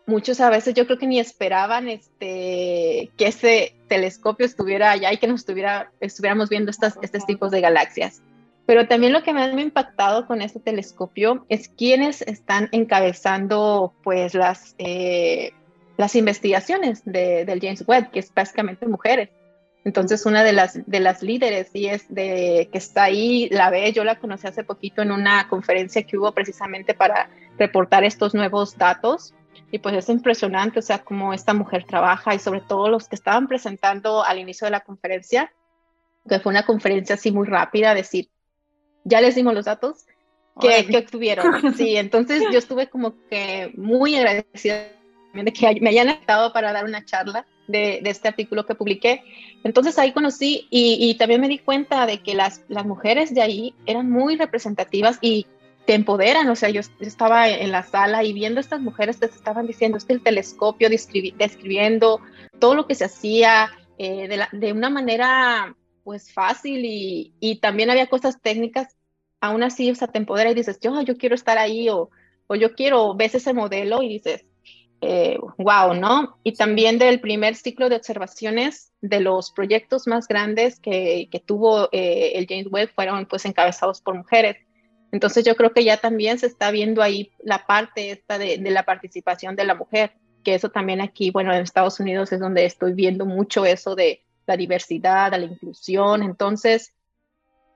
muchos a veces yo creo que ni esperaban este que ese telescopio estuviera allá y que nos estuviera estuviéramos viendo estas, estos tipos de galaxias. Pero también lo que me ha impactado con este telescopio es quienes están encabezando pues las, eh, las investigaciones de, del James Webb, que es básicamente mujeres. Entonces, una de las, de las líderes y es de, que está ahí, la ve, yo la conocí hace poquito en una conferencia que hubo precisamente para reportar estos nuevos datos. Y pues es impresionante, o sea, cómo esta mujer trabaja y sobre todo los que estaban presentando al inicio de la conferencia, que fue una conferencia así muy rápida, decir, ya les dimos los datos, que, que obtuvieron. Sí, entonces yo estuve como que muy agradecida de que me hayan estado para dar una charla de, de, este artículo que publiqué. Entonces ahí conocí y, y también me di cuenta de que las, las, mujeres de ahí eran muy representativas y te empoderan. O sea, yo, estaba en la sala y viendo a estas mujeres que te estaban diciendo, este el telescopio describiendo todo lo que se hacía eh, de, la, de, una manera pues fácil y, y, también había cosas técnicas. Aún así, o sea, te empodera y dices, yo, yo quiero estar ahí o, o yo quiero, ves ese modelo y dices, eh, wow, ¿no? Y también del primer ciclo de observaciones de los proyectos más grandes que, que tuvo eh, el James Webb fueron pues encabezados por mujeres. Entonces yo creo que ya también se está viendo ahí la parte esta de, de, la participación de la mujer, que eso también aquí, bueno, en Estados Unidos es donde estoy viendo mucho eso de la diversidad, de la inclusión. Entonces,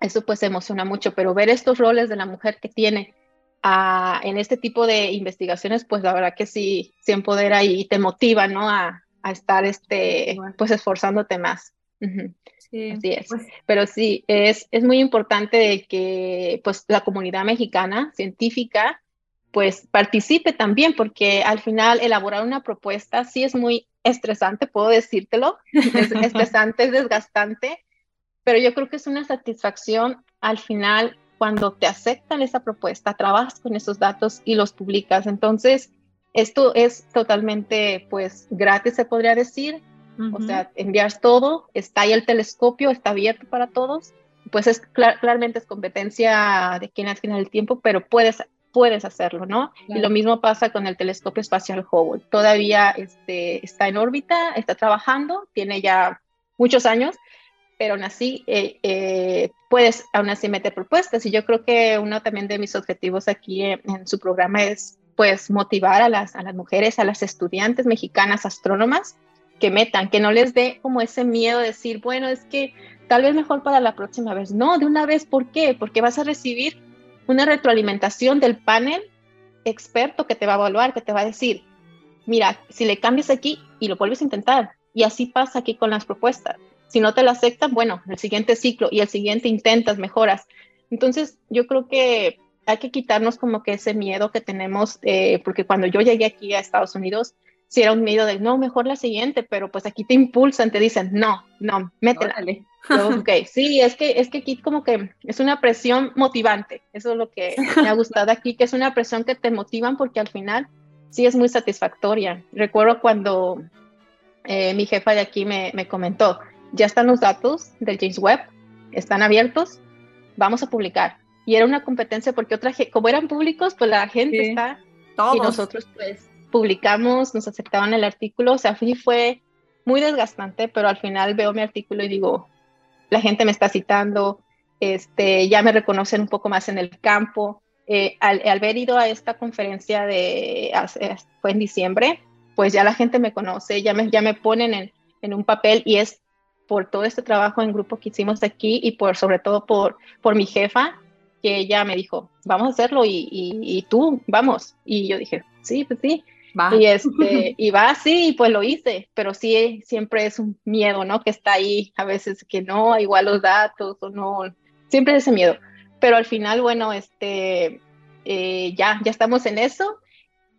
eso pues emociona mucho, pero ver estos roles de la mujer que tiene a, en este tipo de investigaciones, pues la verdad que sí, sí empodera y te motiva, ¿no? A, a estar, este, pues esforzándote más. Uh -huh. sí, Así es. Pues, Pero sí, es, es muy importante que pues la comunidad mexicana científica pues participe también, porque al final elaborar una propuesta sí es muy estresante, puedo decírtelo, es estresante, es desgastante, pero yo creo que es una satisfacción al final cuando te aceptan esa propuesta, trabajas con esos datos y los publicas. Entonces, esto es totalmente, pues, gratis, se podría decir. Uh -huh. O sea, envías todo, está ahí el telescopio, está abierto para todos. Pues es clar claramente es competencia de quien al final del tiempo, pero puedes, puedes hacerlo, ¿no? Claro. Y lo mismo pasa con el telescopio espacial Hubble. Todavía este, está en órbita, está trabajando, tiene ya muchos años, pero aún así eh, eh, puedes aún así meter propuestas. Y yo creo que uno también de mis objetivos aquí en, su programa es pues motivar a las, a las mujeres, a las estudiantes mexicanas astrónomas que metan, que no les dé como ese miedo de decir, bueno, es que tal vez mejor para la próxima vez. No, de una vez, ¿por qué? Porque vas a recibir una retroalimentación del panel experto que te va a evaluar, que te va a decir, mira, si le cambias aquí y lo vuelves a intentar, y así pasa aquí con las propuestas si no te lo aceptan, bueno, el siguiente ciclo y el siguiente intentas, mejoras. Entonces, yo creo que hay que quitarnos como que ese miedo que tenemos, eh, porque cuando yo llegué aquí a Estados Unidos, sí era un miedo de, no, mejor la siguiente, pero pues aquí te impulsan, te dicen, no, no, métela. ok, sí, es que, es que aquí como que es una presión motivante, eso es lo que me ha gustado aquí, que es una presión que te motivan porque al final sí es muy satisfactoria. Recuerdo cuando eh, mi jefa de aquí me, me comentó, ya están los datos del James Webb, están abiertos, vamos a publicar. Y era una competencia porque otra como eran públicos, pues la gente sí, está todos. y nosotros pues publicamos, nos aceptaban el artículo, o sea, fue muy desgastante, pero al final veo mi artículo y digo, la gente me está citando, este, ya me reconocen un poco más en el campo. Eh, al, al, haber ido a esta conferencia de, fue en diciembre, pues ya la gente me conoce, ya me, ya me ponen en, en un papel y es por todo este trabajo en grupo que hicimos aquí y por sobre todo por, por mi jefa, que ella me dijo, vamos a hacerlo y, y, y tú, vamos. Y yo dije, sí, pues sí. Va. Y, este, y va, sí, pues lo hice, pero sí, siempre es un miedo, ¿no? Que está ahí, a veces que no, igual los datos o no, siempre es ese miedo. Pero al final, bueno, este, eh, ya, ya estamos en eso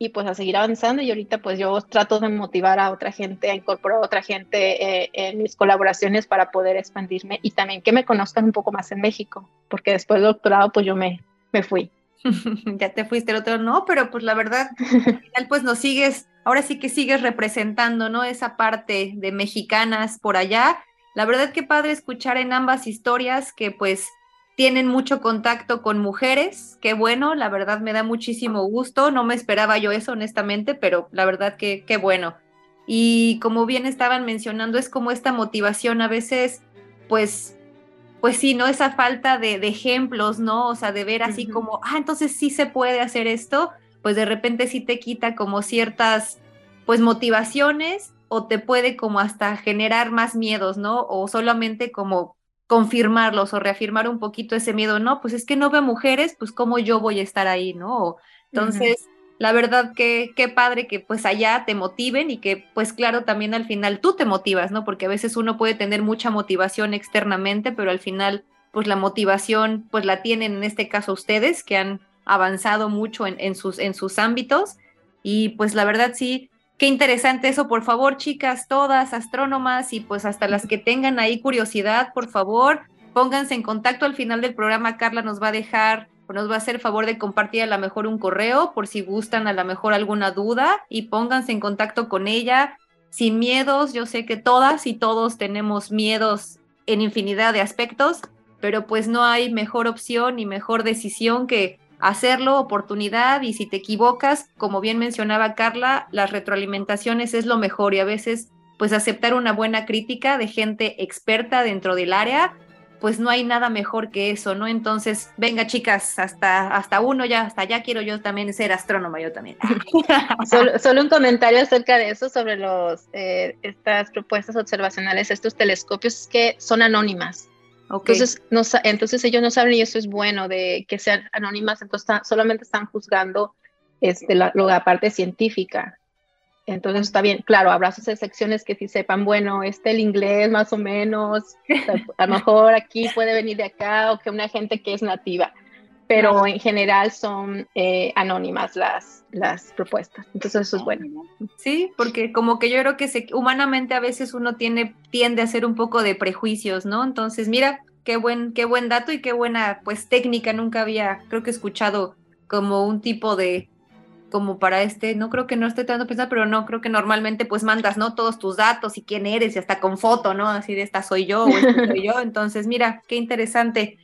y pues a seguir avanzando y ahorita pues yo trato de motivar a otra gente, a incorporar a otra gente eh, en mis colaboraciones para poder expandirme y también que me conozcan un poco más en México, porque después del doctorado pues yo me, me fui. ya te fuiste el otro, no, pero pues la verdad, al final pues nos sigues, ahora sí que sigues representando, ¿no? Esa parte de mexicanas por allá. La verdad que padre escuchar en ambas historias que pues tienen mucho contacto con mujeres, qué bueno, la verdad me da muchísimo gusto, no me esperaba yo eso honestamente, pero la verdad que qué bueno. Y como bien estaban mencionando, es como esta motivación a veces, pues, pues sí, ¿no? Esa falta de, de ejemplos, ¿no? O sea, de ver así uh -huh. como, ah, entonces sí se puede hacer esto, pues de repente sí te quita como ciertas, pues, motivaciones o te puede como hasta generar más miedos, ¿no? O solamente como confirmarlos o reafirmar un poquito ese miedo, no, pues es que no veo mujeres, pues cómo yo voy a estar ahí, ¿no? Entonces, uh -huh. la verdad que qué padre que pues allá te motiven y que pues claro, también al final tú te motivas, ¿no? Porque a veces uno puede tener mucha motivación externamente, pero al final pues la motivación pues la tienen en este caso ustedes que han avanzado mucho en, sus, en sus ámbitos. Y pues la verdad sí, qué interesante eso. Por favor, chicas, todas astrónomas y pues hasta las que tengan ahí curiosidad, por favor, pónganse en contacto al final del programa. Carla nos va a dejar o nos va a hacer favor de compartir a lo mejor un correo por si gustan a lo mejor alguna duda y pónganse en contacto con ella sin miedos. Yo sé que todas y todos tenemos miedos en infinidad de aspectos, pero pues no hay mejor opción ni mejor decisión que hacerlo, oportunidad y si te equivocas, como bien mencionaba Carla, las retroalimentaciones es lo mejor y a veces pues aceptar una buena crítica de gente experta dentro del área, pues no hay nada mejor que eso, ¿no? Entonces, venga chicas, hasta, hasta uno ya, hasta ya quiero yo también ser astrónoma, yo también. solo, un comentario acerca de eso, sobre los, eh, estas propuestas observacionales, estos telescopios que son anónimas. Entonces, no, entonces ellos no saben y eso es bueno de que sean anónimas, entonces solamente están juzgando este, la, parte científica. Entonces está bien, claro, habrá sus excepciones que sí sepan, bueno, este el inglés más o menos, a lo mejor aquí puede venir de acá o que una gente que es nativa, pero en general son eh, anónimas las, las propuestas. Entonces eso es bueno. Sí, porque como que yo creo que se, humanamente a veces uno tiene, tiende a hacer un poco de prejuicios, ¿no? Entonces, mira, qué buen, qué buen dato y qué buena pues técnica. Nunca había, creo que escuchado como un tipo de, como para este, no creo que no esté tratando de pensar, pero no, creo que normalmente pues mandas, ¿no? Todos tus datos y quién eres y hasta con foto, ¿no? Así de esta soy yo o este soy yo. Entonces, mira, qué interesante.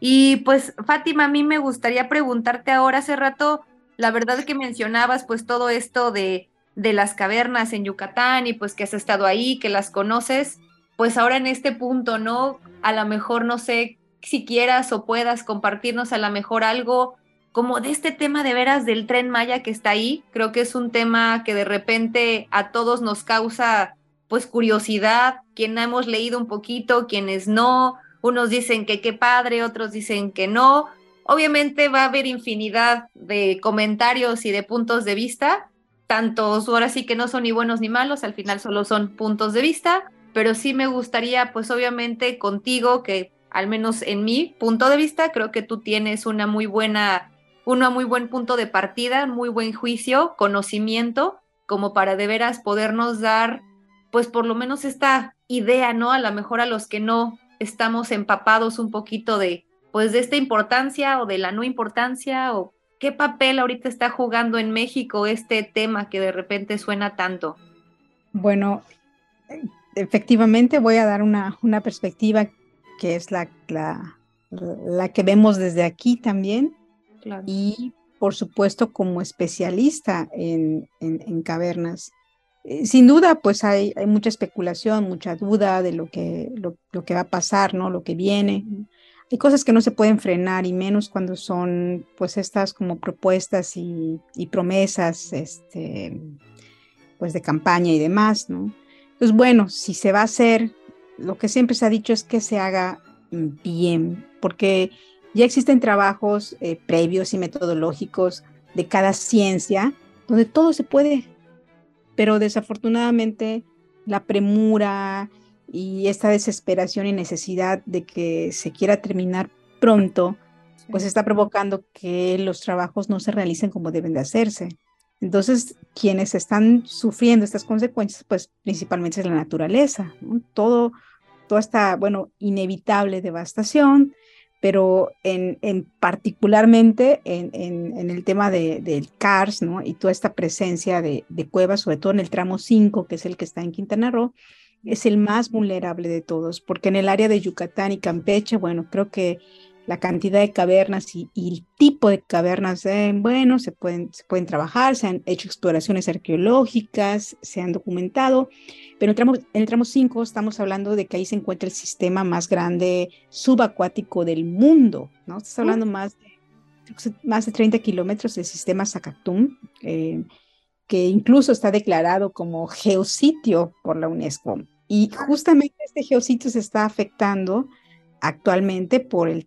Y pues, Fátima, a mí me gustaría preguntarte ahora, hace rato, la verdad que mencionabas pues todo esto de, de las cavernas en Yucatán y pues que has estado ahí, que las conoces, pues ahora en este punto, ¿no? A lo mejor no sé si quieras o puedas compartirnos a lo mejor algo como de este tema de veras del tren Maya que está ahí. Creo que es un tema que de repente a todos nos causa pues curiosidad, quien hemos leído un poquito, quienes no, unos dicen que qué padre, otros dicen que no. Obviamente va a haber infinidad de comentarios y de puntos de vista, tantos ahora sí que no son ni buenos ni malos, al final solo son puntos de vista, pero sí me gustaría pues obviamente contigo que al menos en mi punto de vista creo que tú tienes una muy buena un muy buen punto de partida, muy buen juicio, conocimiento como para de veras podernos dar pues por lo menos esta idea, ¿no? A lo mejor a los que no estamos empapados un poquito de, pues, de esta importancia o de la no importancia o qué papel ahorita está jugando en México este tema que de repente suena tanto. Bueno, efectivamente voy a dar una, una perspectiva que es la, la, la, que vemos desde aquí también y por supuesto como especialista en, en cavernas. Eh, sin duda, pues hay, mucha especulación, mucha duda de lo que, lo, que va a pasar, ¿no? Lo que viene. Hay cosas que no se pueden frenar y menos cuando son, pues, estas como propuestas y, promesas, este, pues, de campaña y demás, ¿no? Pues bueno, si se va a hacer, lo que siempre se ha dicho es que se haga bien, porque ya existen trabajos eh, previos y metodológicos de cada ciencia donde todo se puede pero desafortunadamente la premura y esta desesperación y necesidad de que se quiera terminar pronto, pues está provocando que los trabajos no se realicen como deben de hacerse. Entonces, quienes están sufriendo estas consecuencias, pues principalmente es la naturaleza, todo, toda esta, bueno, inevitable devastación, pero en, en particularmente en, el tema del de, CARS, ¿no? Y toda esta presencia de, de, cuevas, sobre todo en el tramo 5, que es el que está en Quintana Roo, es el más vulnerable de todos, porque en el área de Yucatán y Campeche, bueno, creo que la cantidad de cavernas y, el tipo de cavernas, eh, bueno, se pueden, se pueden trabajar, se han hecho exploraciones arqueológicas, se han documentado, pero en el tramo, en el tramo 5 estamos hablando de que ahí se encuentra el sistema más grande subacuático del mundo, ¿no? Estás hablando más, de, más de 30 kilómetros del sistema Zacatún, eh, que incluso está declarado como geositio por la UNESCO. Y justamente este geositio se está afectando actualmente por el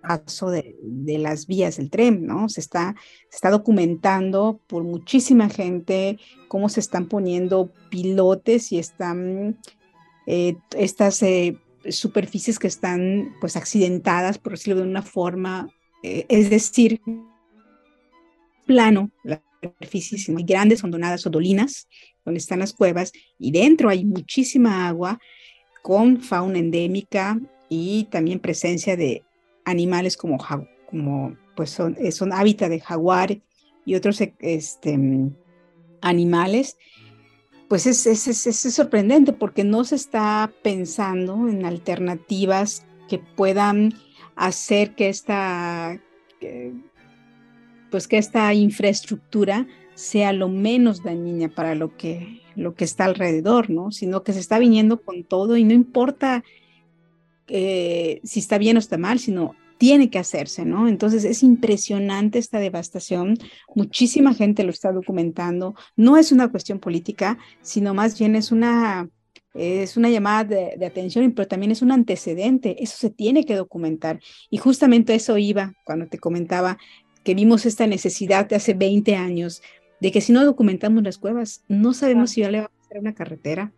paso de, las vías del tren, ¿no? Se está, se está documentando por muchísima gente cómo se están poniendo pilotes y están eh, estas eh, superficies que están pues accidentadas, por decirlo de una forma, eh, es decir, plano, la superficie, sino hay grandes hondonadas o dolinas donde están las cuevas y dentro hay muchísima agua con fauna endémica y también presencia de animales como, como pues son, son hábitat de jaguar y otros este, animales pues es, es, sorprendente porque no se está pensando en alternativas que puedan hacer que esta, pues que esta infraestructura sea lo menos dañina para lo que, lo que está alrededor, ¿no? Sino que se está viniendo con todo y no importa eh, si está bien o está mal, sino tiene que hacerse, ¿no? Entonces es impresionante esta devastación, muchísima gente lo está documentando, no es una cuestión política, sino más bien es una, es una llamada de, atención, pero también es un antecedente, eso se tiene que documentar. Y justamente eso iba cuando te comentaba que vimos esta necesidad de hace 20 años de que si no documentamos las cuevas, no sabemos si ya le va a hacer una carretera,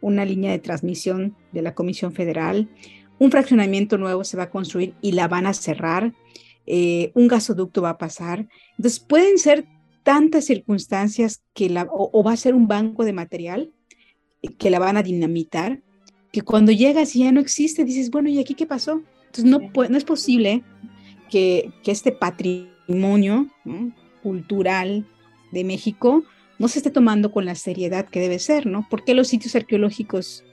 una línea de transmisión de la Comisión Federal, un fraccionamiento nuevo se va a construir y la van a cerrar, eh, un gasoducto va a pasar. Entonces pueden ser tantas circunstancias que la, o, va a ser un banco de material que la van a dinamitar, que cuando llegas y ya no existe, dices, bueno, ¿y aquí qué pasó? Entonces no, no es posible que, que este patrimonio cultural de México no se esté tomando con la seriedad que debe ser, ¿no? Porque los sitios arqueológicos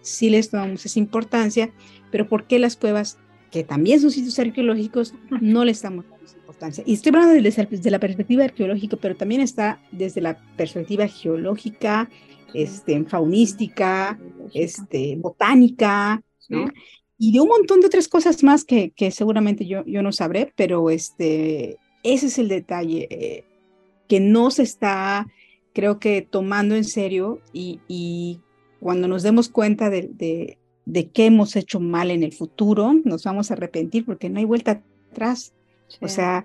sí les tomamos esa importancia, pero ¿por qué las cuevas, que también son sitios arqueológicos, no les damos esa importancia? Y estoy hablando desde, la perspectiva arqueológica, pero también está desde la perspectiva geológica, este, faunística, este, botánica, y de un montón de otras cosas más que, que seguramente yo, yo no sabré, pero este, ese es el detalle, eh, que no se está, creo que, tomando en serio y, y cuando nos demos cuenta de, de, de, qué hemos hecho mal en el futuro, nos vamos a arrepentir porque no hay vuelta atrás. O sea,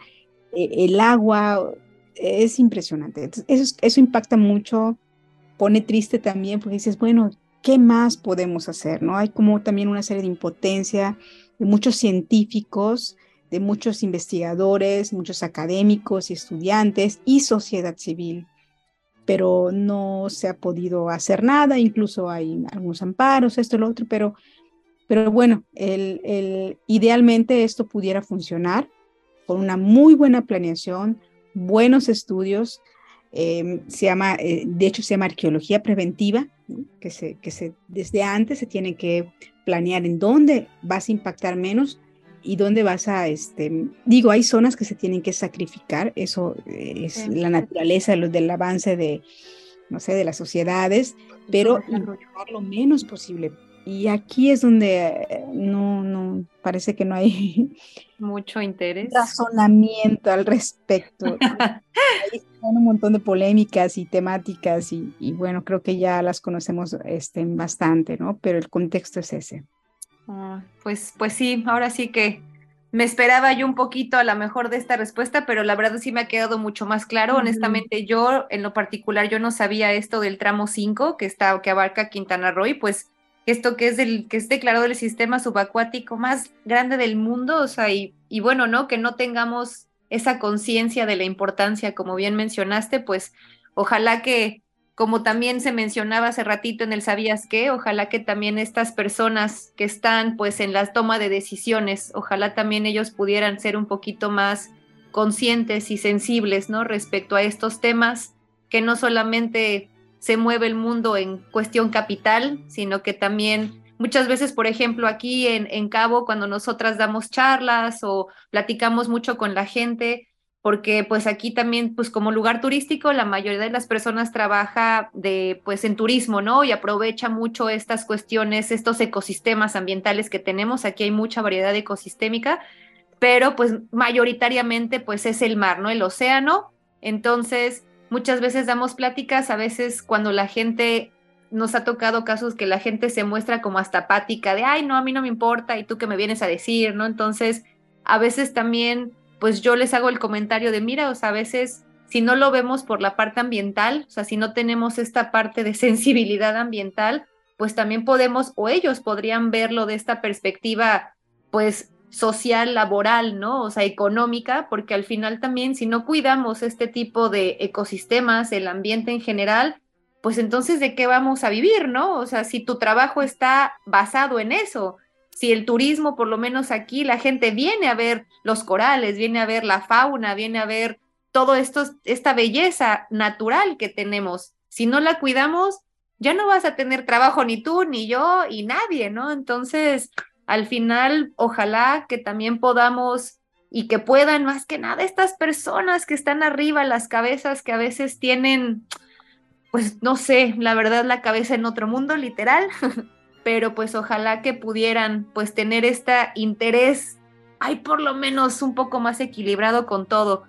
e, el agua es impresionante. eso, eso impacta mucho, pone triste también porque dices, bueno, ¿qué más podemos hacer? ¿no? Hay como también una serie de impotencia de muchos científicos, de muchos investigadores, muchos académicos y estudiantes y sociedad civil pero no se ha podido hacer nada, incluso hay algunos amparos, esto, lo otro, pero, pero bueno, el, idealmente esto pudiera funcionar con una muy buena planeación, buenos estudios, em, se llama, eh, de hecho se llama arqueología preventiva, que, se, que se, desde antes se tiene que planear en dónde vas a impactar menos y dónde vas a, este, digo, hay zonas que se tienen que sacrificar, eso es la naturaleza del avance de, no sé, de las sociedades, pero lo menos posible. Y aquí es donde no, no, parece que no hay mucho interés. Razonamiento al respecto. hay un montón de polémicas y temáticas y, y, bueno, creo que ya las conocemos este, bastante, ¿no? Pero el contexto es ese. Ah, pues, pues sí, ahora sí que me esperaba yo un poquito a lo mejor de esta respuesta, pero la verdad sí me ha quedado mucho más claro. Honestamente, yo en lo particular yo no sabía esto del tramo 5 que está que abarca Quintana Roo y pues esto que es el que es declarado el sistema subacuático más grande del mundo, o sea, y, y bueno, ¿no? Que no tengamos esa conciencia de la importancia, como bien mencionaste, pues ojalá que como también se mencionaba hace ratito en el Sabías qué, ojalá que también estas personas que están pues en la toma de decisiones, ojalá también ellos pudieran ser un poquito más conscientes y sensibles, ¿no? Respecto a estos temas, que no solamente se mueve el mundo en cuestión capital, sino que también muchas veces, por ejemplo, aquí en, en Cabo, cuando nosotras damos charlas o platicamos mucho con la gente, porque pues aquí también pues como lugar turístico la mayoría de las personas trabaja de pues en turismo, ¿no? Y aprovecha mucho estas cuestiones, estos ecosistemas ambientales que tenemos, aquí hay mucha variedad ecosistémica, pero pues mayoritariamente pues es el mar, ¿no? El océano. Entonces, muchas veces damos pláticas, a veces cuando la gente nos ha tocado casos que la gente se muestra como hasta apática de, ay, no, a mí no me importa y tú que me vienes a decir, ¿no? Entonces, a veces también pues yo les hago el comentario de, mira, o sea, a veces si no lo vemos por la parte ambiental, o sea, si no tenemos esta parte de sensibilidad ambiental, pues también podemos, o ellos podrían verlo de esta perspectiva, pues social, laboral, ¿no? O sea, económica, porque al final también si no cuidamos este tipo de ecosistemas, el ambiente en general, pues entonces de qué vamos a vivir, ¿no? O sea, si tu trabajo está basado en eso, si el turismo, por lo menos aquí, la gente viene a ver los corales, viene a ver la fauna, viene a ver todo esto, esta belleza natural que tenemos. Si no la cuidamos, ya no vas a tener trabajo ni tú, ni yo, y nadie, ¿no? Entonces, al final, ojalá que también podamos y que puedan, más que nada, estas personas que están arriba, las cabezas que a veces tienen, pues no sé, la verdad, la cabeza en otro mundo, literal, pero pues ojalá que pudieran pues tener este interés, hay por lo menos un poco más equilibrado con todo.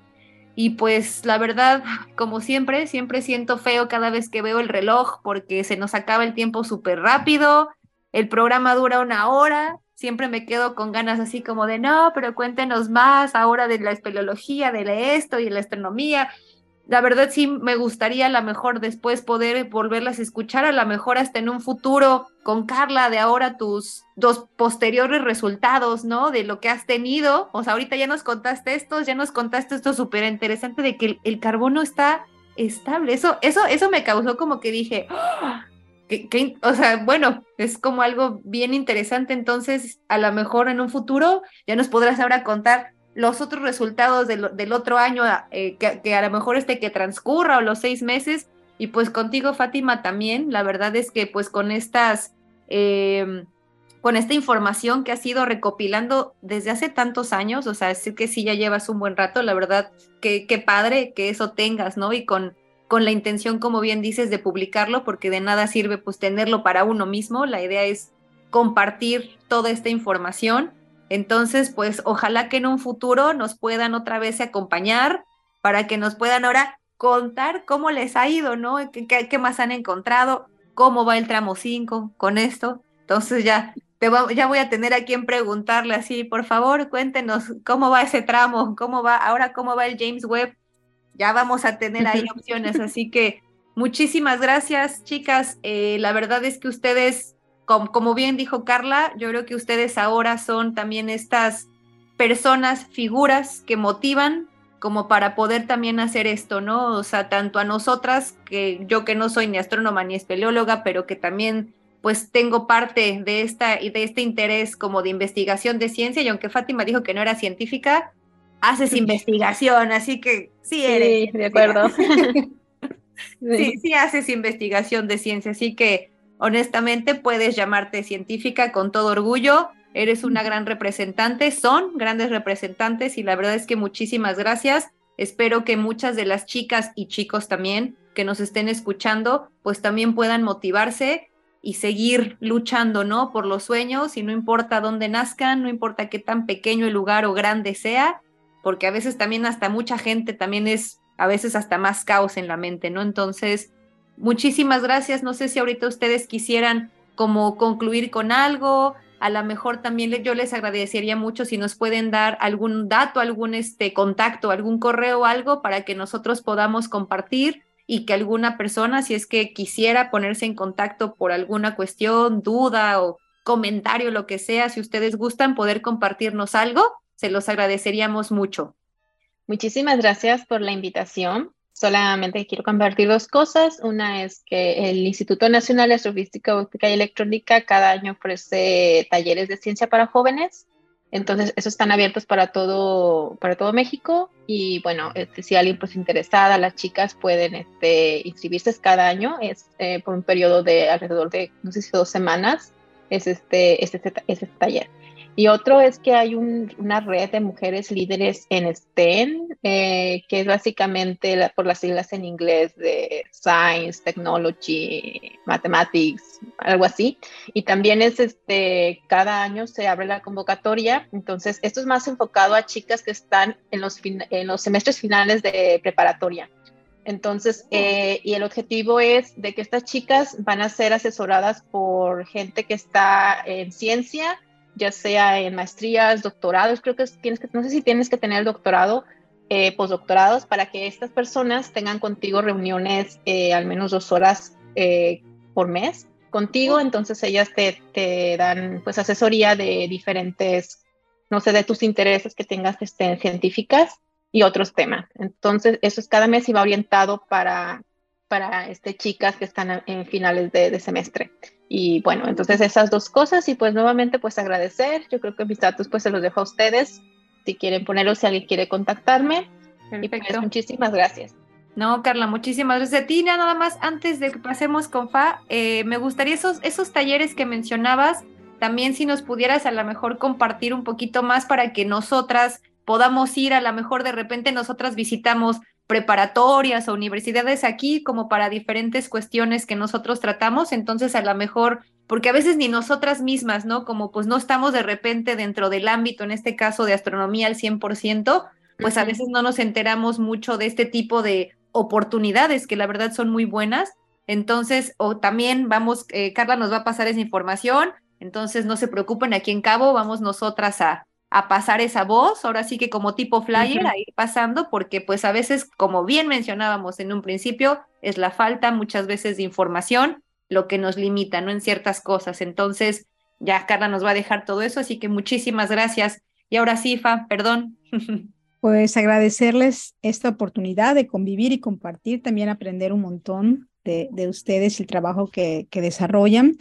Y pues la verdad, como siempre, siempre siento feo cada vez que veo el reloj porque se nos acaba el tiempo súper rápido, el programa dura una hora, siempre me quedo con ganas así como de, no, pero cuéntenos más ahora de la espeleología, de esto y de la astronomía la verdad sí me gustaría a lo mejor después poder volverlas a escuchar, a lo mejor hasta en un futuro con Carla de ahora tus dos posteriores resultados, ¿no? De lo que has tenido. O sea, ahorita ya nos contaste esto, ya nos contaste esto súper interesante de que el, carbono está estable. Eso, eso, eso me causó como que dije, ¡Ah! o sea, bueno, es como algo bien interesante. Entonces, a lo mejor en un futuro ya nos podrás ahora contar los otros resultados del, otro año, eh, que, a lo mejor este que transcurra o los seis meses. Y pues contigo, Fátima, también. La verdad es que pues con estas, em, con esta información que has ido recopilando desde hace tantos años, o sea, es que sí ya llevas un buen rato, la verdad, que qué padre que eso tengas, ¿no? Y con, con la intención, como bien dices, de publicarlo, porque de nada sirve pues tenerlo para uno mismo. La idea es compartir toda esta información entonces, pues ojalá que en un futuro nos puedan otra vez acompañar para que nos puedan ahora contar cómo les ha ido, ¿no? ¿Qué, más han encontrado? ¿Cómo va el tramo 5 con esto? Entonces ya, te ya voy a tener a quien preguntarle así, por favor, cuéntenos cómo va ese tramo, cómo va, ahora cómo va el James Webb. Ya vamos a tener ahí opciones, así que muchísimas gracias, chicas. Eh, la verdad es que ustedes como, bien dijo Carla, yo creo que ustedes ahora son también estas personas, figuras que motivan como para poder también hacer esto, ¿no? O sea, tanto a nosotras, que yo que no soy ni astrónoma ni espeleóloga, pero que también pues tengo parte de, esta, de este interés como de investigación de ciencia, y aunque Fátima dijo que no era científica, haces investigación, así que sí eres. Sí, de acuerdo. sí, sí haces investigación de ciencia, así que honestamente puedes llamarte científica con todo orgullo, eres una gran representante, son grandes representantes y la verdad es que muchísimas gracias. Espero que muchas de las chicas y chicos también que nos estén escuchando, pues también puedan motivarse y seguir luchando, ¿no? Por los sueños y no importa dónde nazcan, no importa qué tan pequeño el lugar o grande sea, porque a veces también hasta mucha gente también es a veces hasta más caos en la mente, ¿no? Entonces, Muchísimas gracias. No sé si ahorita ustedes quisieran como concluir con algo. A lo mejor también yo les agradecería mucho si nos pueden dar algún dato, algún este contacto, algún correo algo para que nosotros podamos compartir y que alguna persona, si es que quisiera ponerse en contacto por alguna cuestión, duda o comentario, lo que sea, si ustedes gustan poder compartirnos algo, se los agradeceríamos mucho. Muchísimas gracias por la invitación. Solamente quiero compartir dos cosas. Una es que el Instituto Nacional de Astrofísica, Óptica y Electrónica cada año ofrece talleres de ciencia para jóvenes. Entonces, esos están abiertos para todo, para todo México. Y bueno, este, si alguien pues interesada, las chicas pueden este, inscribirse cada año. Es eh, por un periodo de alrededor de, dos semanas, es este, este, este, este taller. Y otro es que hay una red de mujeres líderes en STEM, eh, que es básicamente por las siglas en inglés de Science, Technology, Mathematics, algo así. Y también es este, cada año se abre la convocatoria. Entonces, esto es más enfocado a chicas que están en los, en los semestres finales de preparatoria. Entonces, eh, y el objetivo es de que estas chicas van a ser asesoradas por gente que está en ciencia, ya sea en maestrías, doctorados, creo que tienes que, no sé si tienes que tener doctorado, eh, postdoctorados, para que estas personas tengan contigo reuniones eh, al menos dos horas eh, por mes contigo, entonces ellas te, te, dan pues asesoría de diferentes no sé, de tus intereses que tengas este, científicas y otros temas. Entonces, eso es cada mes y va orientado para, para este, chicas que están en finales de, de, semestre. Y bueno, entonces esas dos cosas y pues nuevamente pues agradecer. Yo creo que mis datos pues se los dejo a ustedes si quieren ponerlos, si alguien quiere contactarme. Y pues, muchísimas gracias. No, Carla, muchísimas gracias a ti. Nada más, antes de que pasemos con Fa, eh, me gustaría esos, esos talleres que mencionabas, también si nos pudieras a lo mejor compartir un poquito más para que nosotras podamos ir, a lo mejor de repente nosotras visitamos preparatorias o universidades aquí como para diferentes cuestiones que nosotros tratamos, entonces a lo mejor, porque a veces ni nosotras mismas, ¿no? Como pues no estamos de repente dentro del ámbito, en este caso de astronomía al 100%, pues a veces no nos enteramos mucho de este tipo de oportunidades que la verdad son muy buenas. Entonces, o también vamos, eh, Carla nos va a pasar esa información, entonces no se preocupen, aquí en Cabo vamos nosotras a, a pasar esa voz, ahora sí que como tipo flyer, a ir pasando, porque pues a veces, como bien mencionábamos en un principio, es la falta muchas veces de información lo que nos limita, ¿no? En ciertas cosas. Entonces, ya Carla nos va a dejar todo eso, así que muchísimas gracias. Y ahora sí, Fa, perdón. Pues agradecerles esta oportunidad de convivir y compartir, también aprender un montón de, de ustedes, el trabajo que, que desarrollan.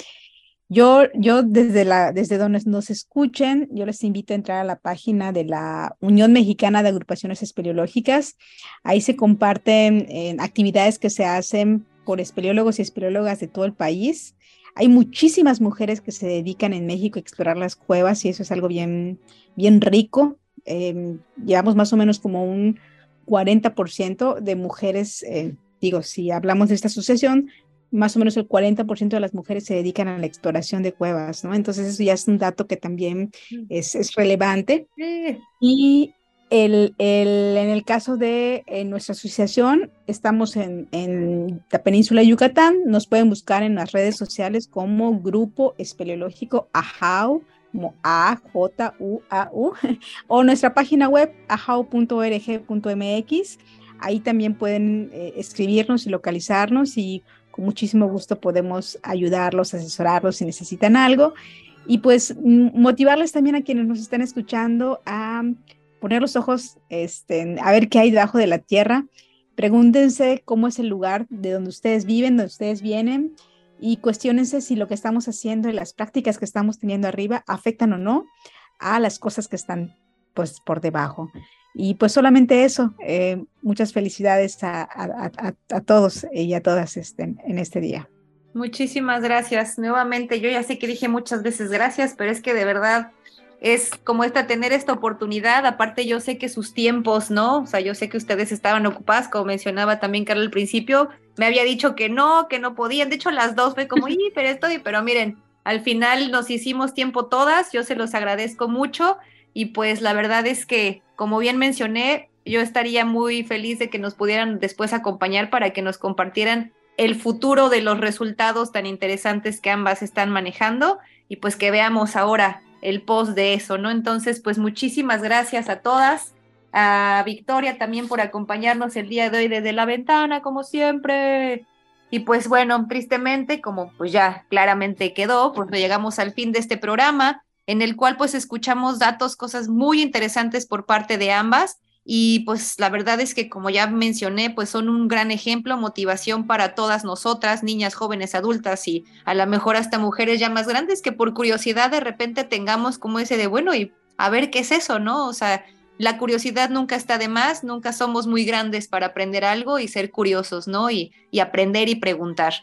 Yo, yo desde, la, desde donde nos escuchen, yo les invito a entrar a la página de la Unión Mexicana de Agrupaciones Espeleológicas. Ahí se comparten eh, actividades que se hacen por espeleólogos y espeleólogas de todo el país. Hay muchísimas mujeres que se dedican en México a explorar las cuevas y eso es algo bien, bien rico. Eh, llevamos más o menos como un 40% de mujeres, eh, digo, si hablamos de esta asociación, más o menos el 40% de las mujeres se dedican a la exploración de cuevas, ¿no? Entonces eso ya es un dato que también es, es relevante. Y el, el, en el caso de nuestra asociación, estamos en, en, la península de Yucatán, nos pueden buscar en las redes sociales como Grupo Espeleológico AJAU, como A-J-U-A-U, o nuestra página web ajau.org.mx. Ahí también pueden eh, escribirnos y localizarnos y con muchísimo gusto podemos ayudarlos, asesorarlos si necesitan algo y pues motivarles también a quienes nos están escuchando a poner los ojos este, a ver qué hay debajo de la tierra. Pregúntense cómo es el lugar de donde ustedes viven, donde ustedes vienen y cuestionense si lo que estamos haciendo y las prácticas que estamos teniendo arriba afectan o no a las cosas que están pues por debajo. Y pues solamente eso, eh, muchas felicidades a, a, a, todos y a todas este, en este día. Muchísimas gracias. Nuevamente, yo ya sé que dije muchas veces gracias, pero es que de verdad es como esta tener esta oportunidad. Aparte, yo sé que sus tiempos, ¿no? O sea, yo sé que ustedes estaban ocupadas, como mencionaba también Carla al principio, me había dicho que no, que no podían. De hecho, las dos fue como, y pero estoy, pero miren, al final nos hicimos tiempo todas. Yo se los agradezco mucho y pues la verdad es que, como bien mencioné, yo estaría muy feliz de que nos pudieran después acompañar para que nos compartieran el futuro de los resultados tan interesantes que ambas están manejando y pues que veamos ahora el post de eso, ¿no? Entonces, pues muchísimas gracias a todas, a Victoria también por acompañarnos el día de hoy desde la ventana, como siempre. Y pues bueno, tristemente, como pues ya claramente quedó, pues llegamos al fin de este programa en el cual pues escuchamos datos, cosas muy interesantes por parte de ambas y pues la verdad es que como ya mencioné, pues son un gran ejemplo, motivación para todas nosotras, niñas, jóvenes, adultas y a lo mejor hasta mujeres ya más grandes que por curiosidad de repente tengamos como ese de, bueno, y a ver qué es eso, ¿no? O sea, la curiosidad nunca está de más, nunca somos muy grandes para aprender algo y ser curiosos, ¿no? Y, y aprender y preguntar.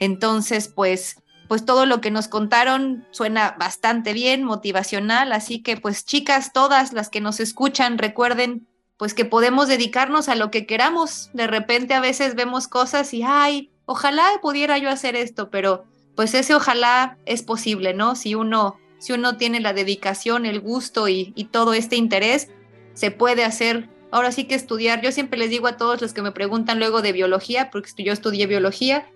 Entonces, pues pues todo lo que nos contaron suena bastante bien, motivacional, así que pues chicas, todas las que nos escuchan, recuerden pues que podemos dedicarnos a lo que queramos. De repente a veces vemos cosas y, ay, ojalá pudiera yo hacer esto, pero pues ese ojalá es posible, ¿no? Si uno, si uno tiene la dedicación, el gusto y, y todo este interés, se puede hacer. Ahora sí que estudiar, yo siempre les digo a todos los que me preguntan luego de biología, porque yo estudié biología,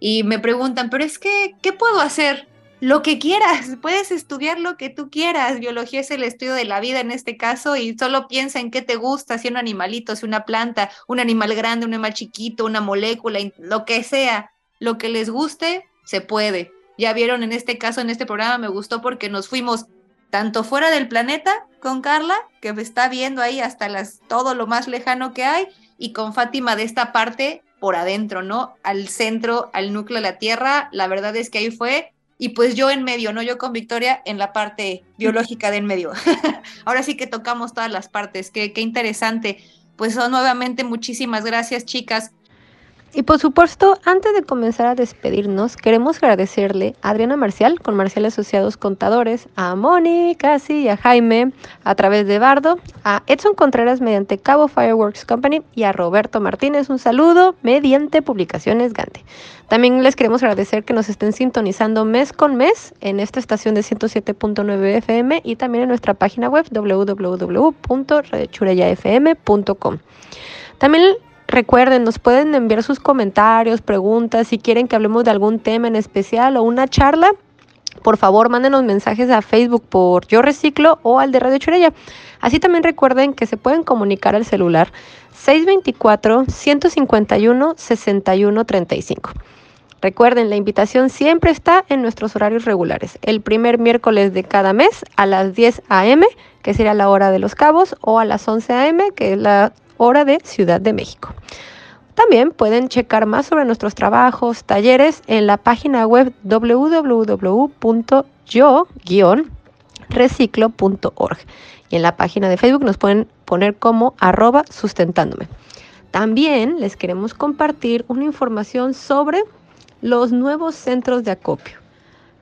y me preguntan, pero es que, ¿qué puedo hacer? Lo que quieras, puedes estudiar lo que tú quieras. Biología es el estudio de la vida en este caso y solo piensa en qué te gusta, si un animalito, si una planta, un animal grande, un animal chiquito, una molécula, lo que sea, lo que les guste, se puede. Ya vieron en este caso, en este programa, me gustó porque nos fuimos tanto fuera del planeta con Carla, que está viendo ahí hasta las, todo lo más lejano que hay, y con Fátima de esta parte por adentro, ¿no? Al centro, al núcleo de la Tierra, la verdad es que ahí fue, y pues yo en medio, ¿no? Yo con Victoria en la parte biológica del medio. Ahora sí que tocamos todas las partes, qué, qué interesante. Pues nuevamente muchísimas gracias, chicas. Y por supuesto, antes de comenzar a despedirnos, queremos agradecerle a Adriana Marcial con Marcial Asociados Contadores, a Moni, Casi y a Jaime a través de Bardo, a Edson Contreras mediante Cabo Fireworks Company y a Roberto Martínez un saludo mediante Publicaciones Gante. También les queremos agradecer que nos estén sintonizando mes con mes en esta estación de 107.9 FM y también en nuestra página web www.radiochureyafm.com. También Recuerden, nos pueden enviar sus comentarios, preguntas, si quieren que hablemos de algún tema en especial o una charla. Por favor, mándenos mensajes a Facebook por Yo Reciclo o al de Radio Churella. Así también recuerden que se pueden comunicar al celular 624-151-6135. Recuerden, la invitación siempre está en nuestros horarios regulares. El primer miércoles de cada mes a las 10 a.m., que sería la hora de los cabos, o a las 11 a.m., que es la hora de Ciudad de México. También pueden checar más sobre nuestros trabajos, talleres en la página web www.yo-reciclo.org y en la página de Facebook nos pueden poner como arroba sustentándome. También les queremos compartir una información sobre los nuevos centros de acopio.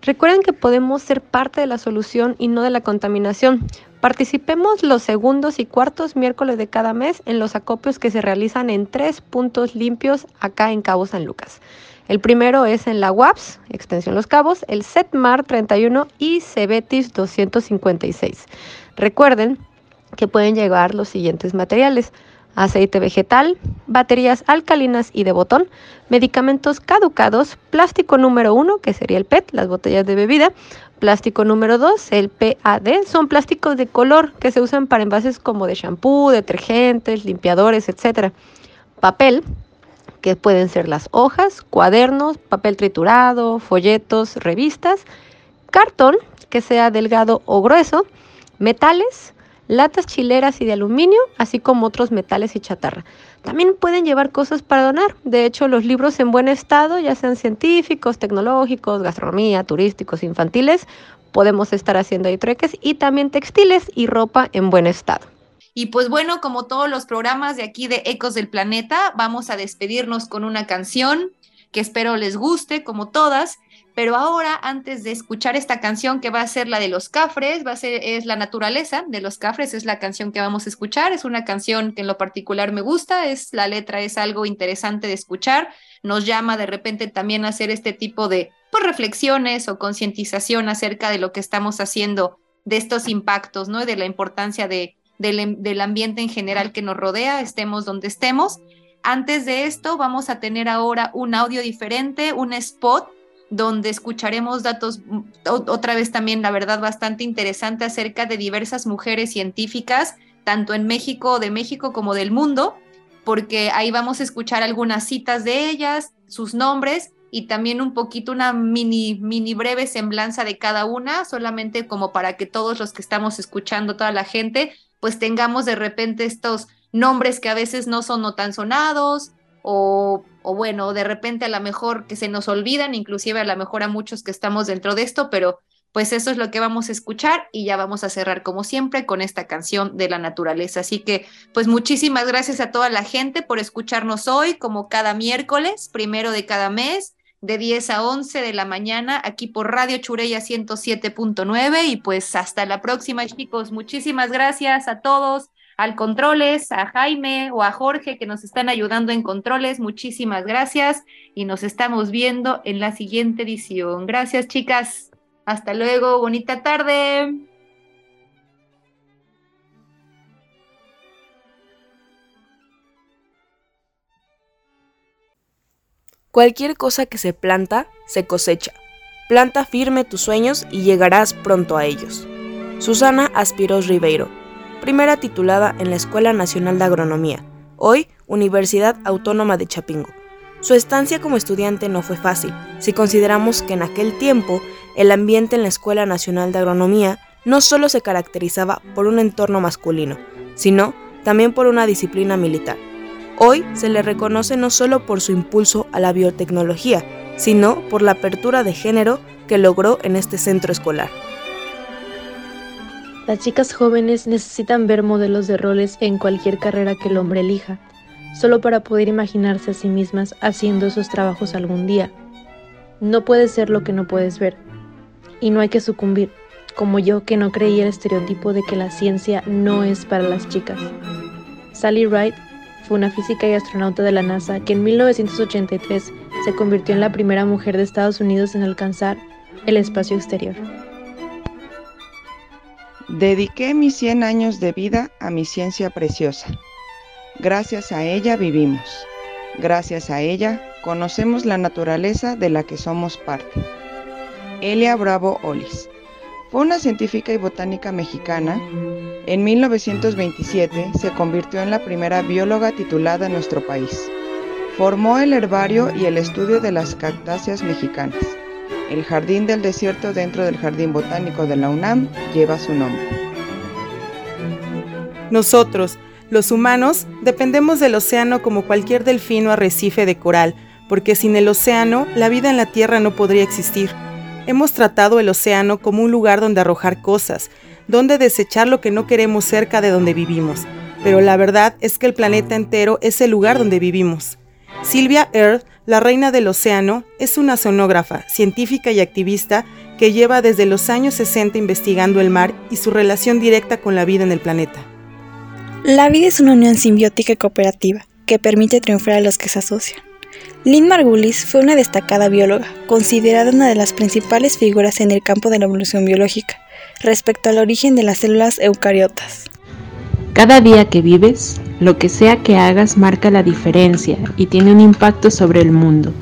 Recuerden que podemos ser parte de la solución y no de la contaminación. Participemos los segundos y cuartos miércoles de cada mes en los acopios que se realizan en tres puntos limpios acá en Cabo San Lucas. El primero es en la UAPS, extensión Los Cabos, el SETMAR 31 y Cebetis 256. Recuerden que pueden llevar los siguientes materiales aceite vegetal, baterías alcalinas y de botón, medicamentos caducados, plástico número uno, que sería el PET, las botellas de bebida, plástico número dos, el PAD, son plásticos de color que se usan para envases como de shampoo, detergentes, limpiadores, etc. Papel, que pueden ser las hojas, cuadernos, papel triturado, folletos, revistas, cartón, que sea delgado o grueso, metales, latas chileras y de aluminio, así como otros metales y chatarra. También pueden llevar cosas para donar. De hecho, los libros en buen estado, ya sean científicos, tecnológicos, gastronomía, turísticos, infantiles, podemos estar haciendo ahí trueques y también textiles y ropa en buen estado. Y pues bueno, como todos los programas de aquí de Ecos del Planeta, vamos a despedirnos con una canción que espero les guste, como todas. Pero ahora, antes de escuchar esta canción que va a ser la de los cafres, va a ser, es la naturaleza de los cafres, es la canción que vamos a escuchar, es una canción que en lo particular me gusta, es la letra es algo interesante de escuchar, nos llama de repente también a hacer este tipo de pues, reflexiones o concientización acerca de lo que estamos haciendo, de estos impactos, ¿no? De la importancia de, del, del ambiente en general que nos rodea, estemos donde estemos. Antes de esto, vamos a tener ahora un audio diferente, un spot donde escucharemos datos, mm, otra vez también, la verdad, bastante interesante acerca de diversas mujeres científicas, tanto en México, de México como del mundo, porque ahí vamos a escuchar algunas citas de ellas, sus nombres y también un poquito una mini, mini breve semblanza de cada una, solamente como para que todos los que estamos escuchando, toda la gente, pues tengamos de repente estos nombres que a veces no son no tan sonados o, bueno, de repente a lo mejor que se nos olvidan, inclusive a lo mejor a muchos que estamos dentro de esto, pero pues eso es lo que vamos a escuchar y ya vamos a cerrar como siempre con esta canción de la naturaleza. Así que pues muchísimas gracias a toda la gente por escucharnos hoy, como cada miércoles, primero de cada mes, de 10 a 11 de la mañana, aquí por Radio Chureya 107.9 y pues hasta la próxima chicos. Muchísimas gracias a todos al controles, a Jaime o a Jorge que nos están ayudando en controles. Muchísimas gracias y nos estamos viendo en la siguiente edición. Gracias chicas. Hasta luego. Bonita tarde. Cualquier cosa que se planta, se cosecha. Planta firme tus sueños y llegarás pronto a ellos. Susana Aspiros Ribeiro primera titulada en la Escuela Nacional de Agronomía, hoy Universidad Autónoma de Chapingo. Su estancia como estudiante no fue fácil, si consideramos que en aquel tiempo el ambiente en la Escuela Nacional de Agronomía no solo se caracterizaba por un entorno masculino, sino también por una disciplina militar. Hoy se le reconoce no solo por su impulso a la biotecnología, sino por la apertura de género que logró en este centro escolar. Las chicas jóvenes necesitan ver modelos de roles en cualquier carrera que el hombre elija, solo para poder imaginarse a sí mismas haciendo esos trabajos algún día. No puedes ser lo que no puedes ver, y no hay que sucumbir, como yo que no creía el estereotipo de que la ciencia no es para las chicas. Sally Wright fue una física y astronauta de la NASA que en 1983 se convirtió en la primera mujer de Estados Unidos en alcanzar el espacio exterior. Dediqué mis 100 años de vida a mi ciencia preciosa. Gracias a ella vivimos. Gracias a ella conocemos la naturaleza de la que somos parte. Elia Bravo Olis. Fue una científica y botánica mexicana. En 1927 se convirtió en la primera bióloga titulada en nuestro país. Formó el herbario y el estudio de las cactáceas mexicanas. El Jardín del Desierto dentro del Jardín Botánico de la UNAM lleva su nombre. Nosotros, los humanos, dependemos del océano como cualquier delfino arrecife de coral, porque sin el océano la vida en la Tierra no podría existir. Hemos tratado el océano como un lugar donde arrojar cosas, donde desechar lo que no queremos cerca de donde vivimos, pero la verdad es que el planeta entero es el lugar donde vivimos. Sylvia Earth, la reina del océano, es una sonógrafa, científica y activista que lleva desde los años 60 investigando el mar y su relación directa con la vida en el planeta. La vida es una unión simbiótica y cooperativa que permite triunfar a los que se asocian. Lynn Margulis fue una destacada bióloga, considerada una de las principales figuras en el campo de la evolución biológica, respecto al origen de las células eucariotas. Cada día que vives, lo que sea que hagas marca la diferencia y tiene un impacto sobre el mundo.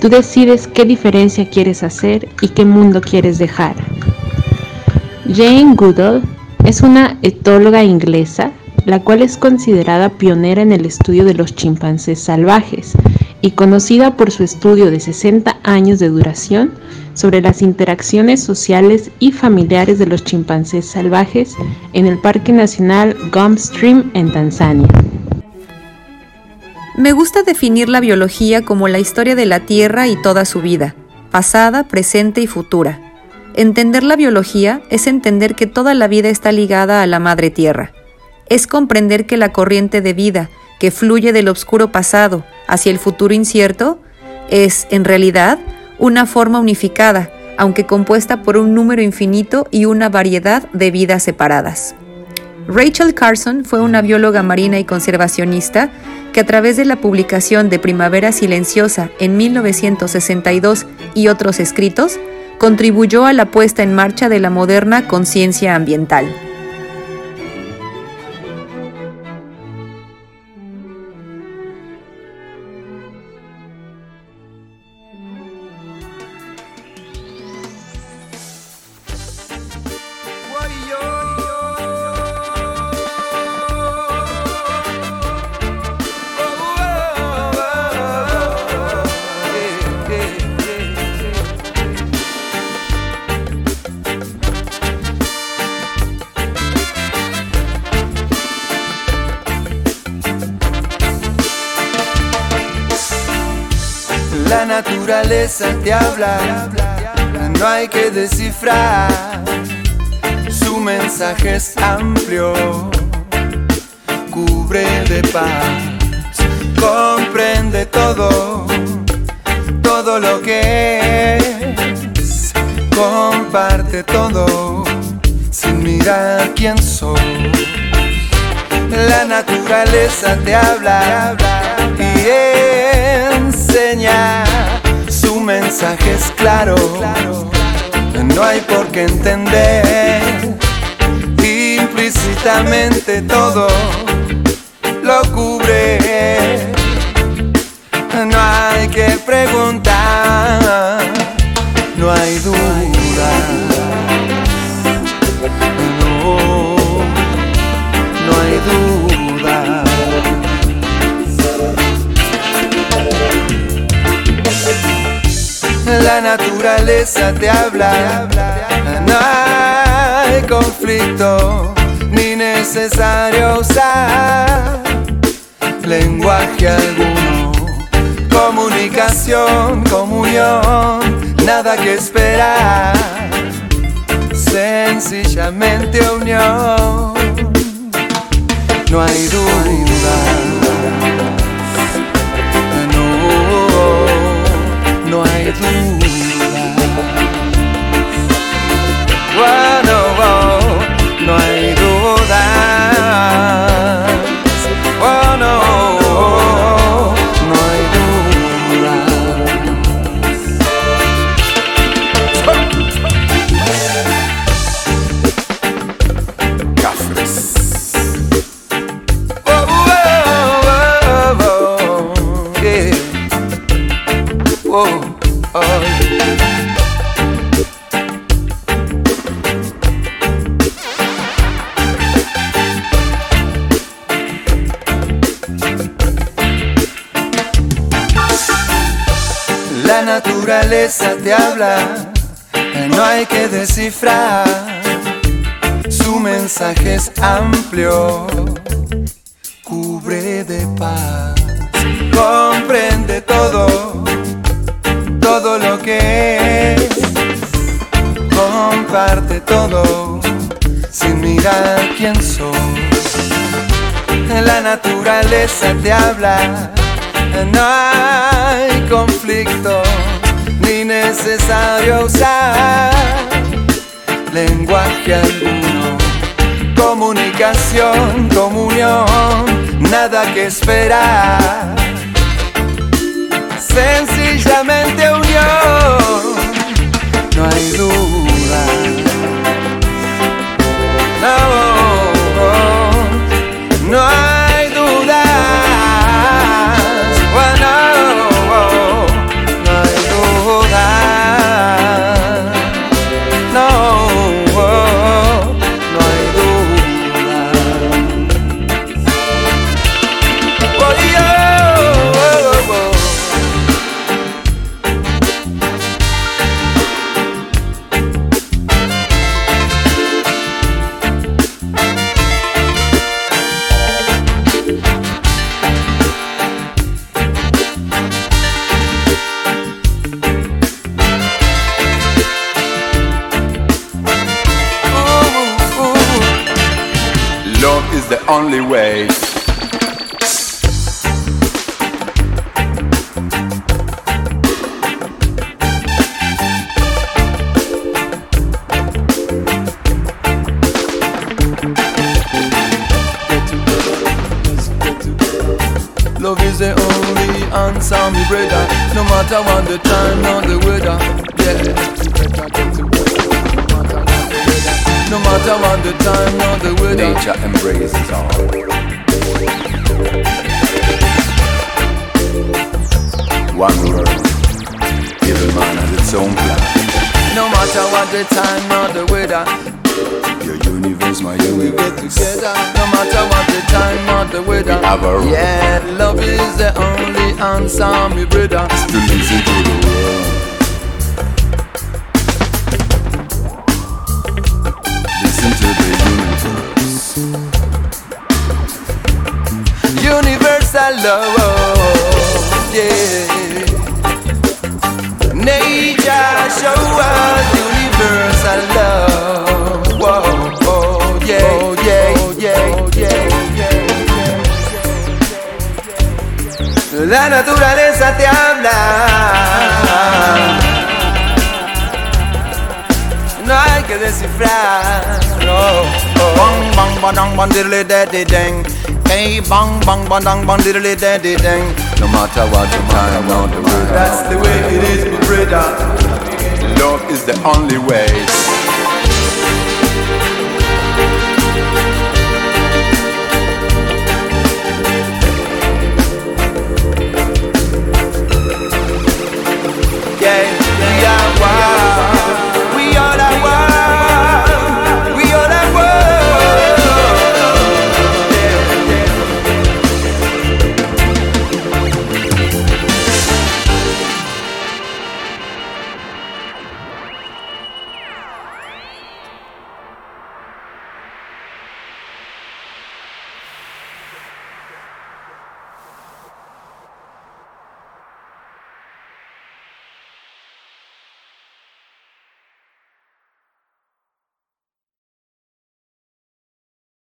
Tú decides qué diferencia quieres hacer y qué mundo quieres dejar. Jane Goodall es una etóloga inglesa, la cual es considerada pionera en el estudio de los chimpancés salvajes y conocida por su estudio de 60 años de duración sobre las interacciones sociales y familiares de los chimpancés salvajes en el Parque Nacional Gum Stream en Tanzania. Me gusta definir la biología como la historia de la Tierra y toda su vida, pasada, presente y futura. Entender la biología es entender que toda la vida está ligada a la Madre Tierra. Es comprender que la corriente de vida, que fluye del oscuro pasado hacia el futuro incierto, es, en realidad, una forma unificada, aunque compuesta por un número infinito y una variedad de vidas separadas. Rachel Carson fue una bióloga marina y conservacionista que a través de la publicación de Primavera Silenciosa en 1962 y otros escritos, contribuyó a la puesta en marcha de la moderna conciencia ambiental. Naturaleza te habla, no hay que descifrar. Su mensaje es amplio, cubre de paz, comprende todo, todo lo que es, comparte todo, sin mirar quién sos. La naturaleza te habla mensaje es claro, no hay por qué entender. Implícitamente todo lo cubre. No hay que preguntar, no hay duda. No, no hay duda. La naturaleza te habla, no hay conflicto ni necesario usar lenguaje alguno. Comunicación, comunión, nada que esperar. Sencillamente unión. No hay duda. Habla, no hay que descifrar. Su mensaje es amplio, cubre de paz, comprende todo, todo lo que es, comparte todo, sin mirar quién sos. La naturaleza te habla, no hay conflicto ni necesario usar lenguaje alguno. Comunicación, comunión, nada que esperar. Sencillamente unión, no hay duda. No, no hay the way. Love is the only answer, me brother. No matter what the time or the weather, yeah. No matter what the time or the weather. Nature embraces all. One world, every man has its own plan. No matter what the time or the weather, your universe, my universe. together. No matter what the time or the weather, We have yeah, love is the only answer, me brother. Still listen to the world. Love, yeah. Nature show us universal love. Oh, yeah, oh, yeah, yeah, yeah, yeah. La naturaleza te habla. No hay que descifrar. No. Bang bang bang bang diddly daddy dang. Hey bang bang bang bang bang diddly daddy dang. No matter what the time or the weather. That's the way it is, my brother. Love is the only way.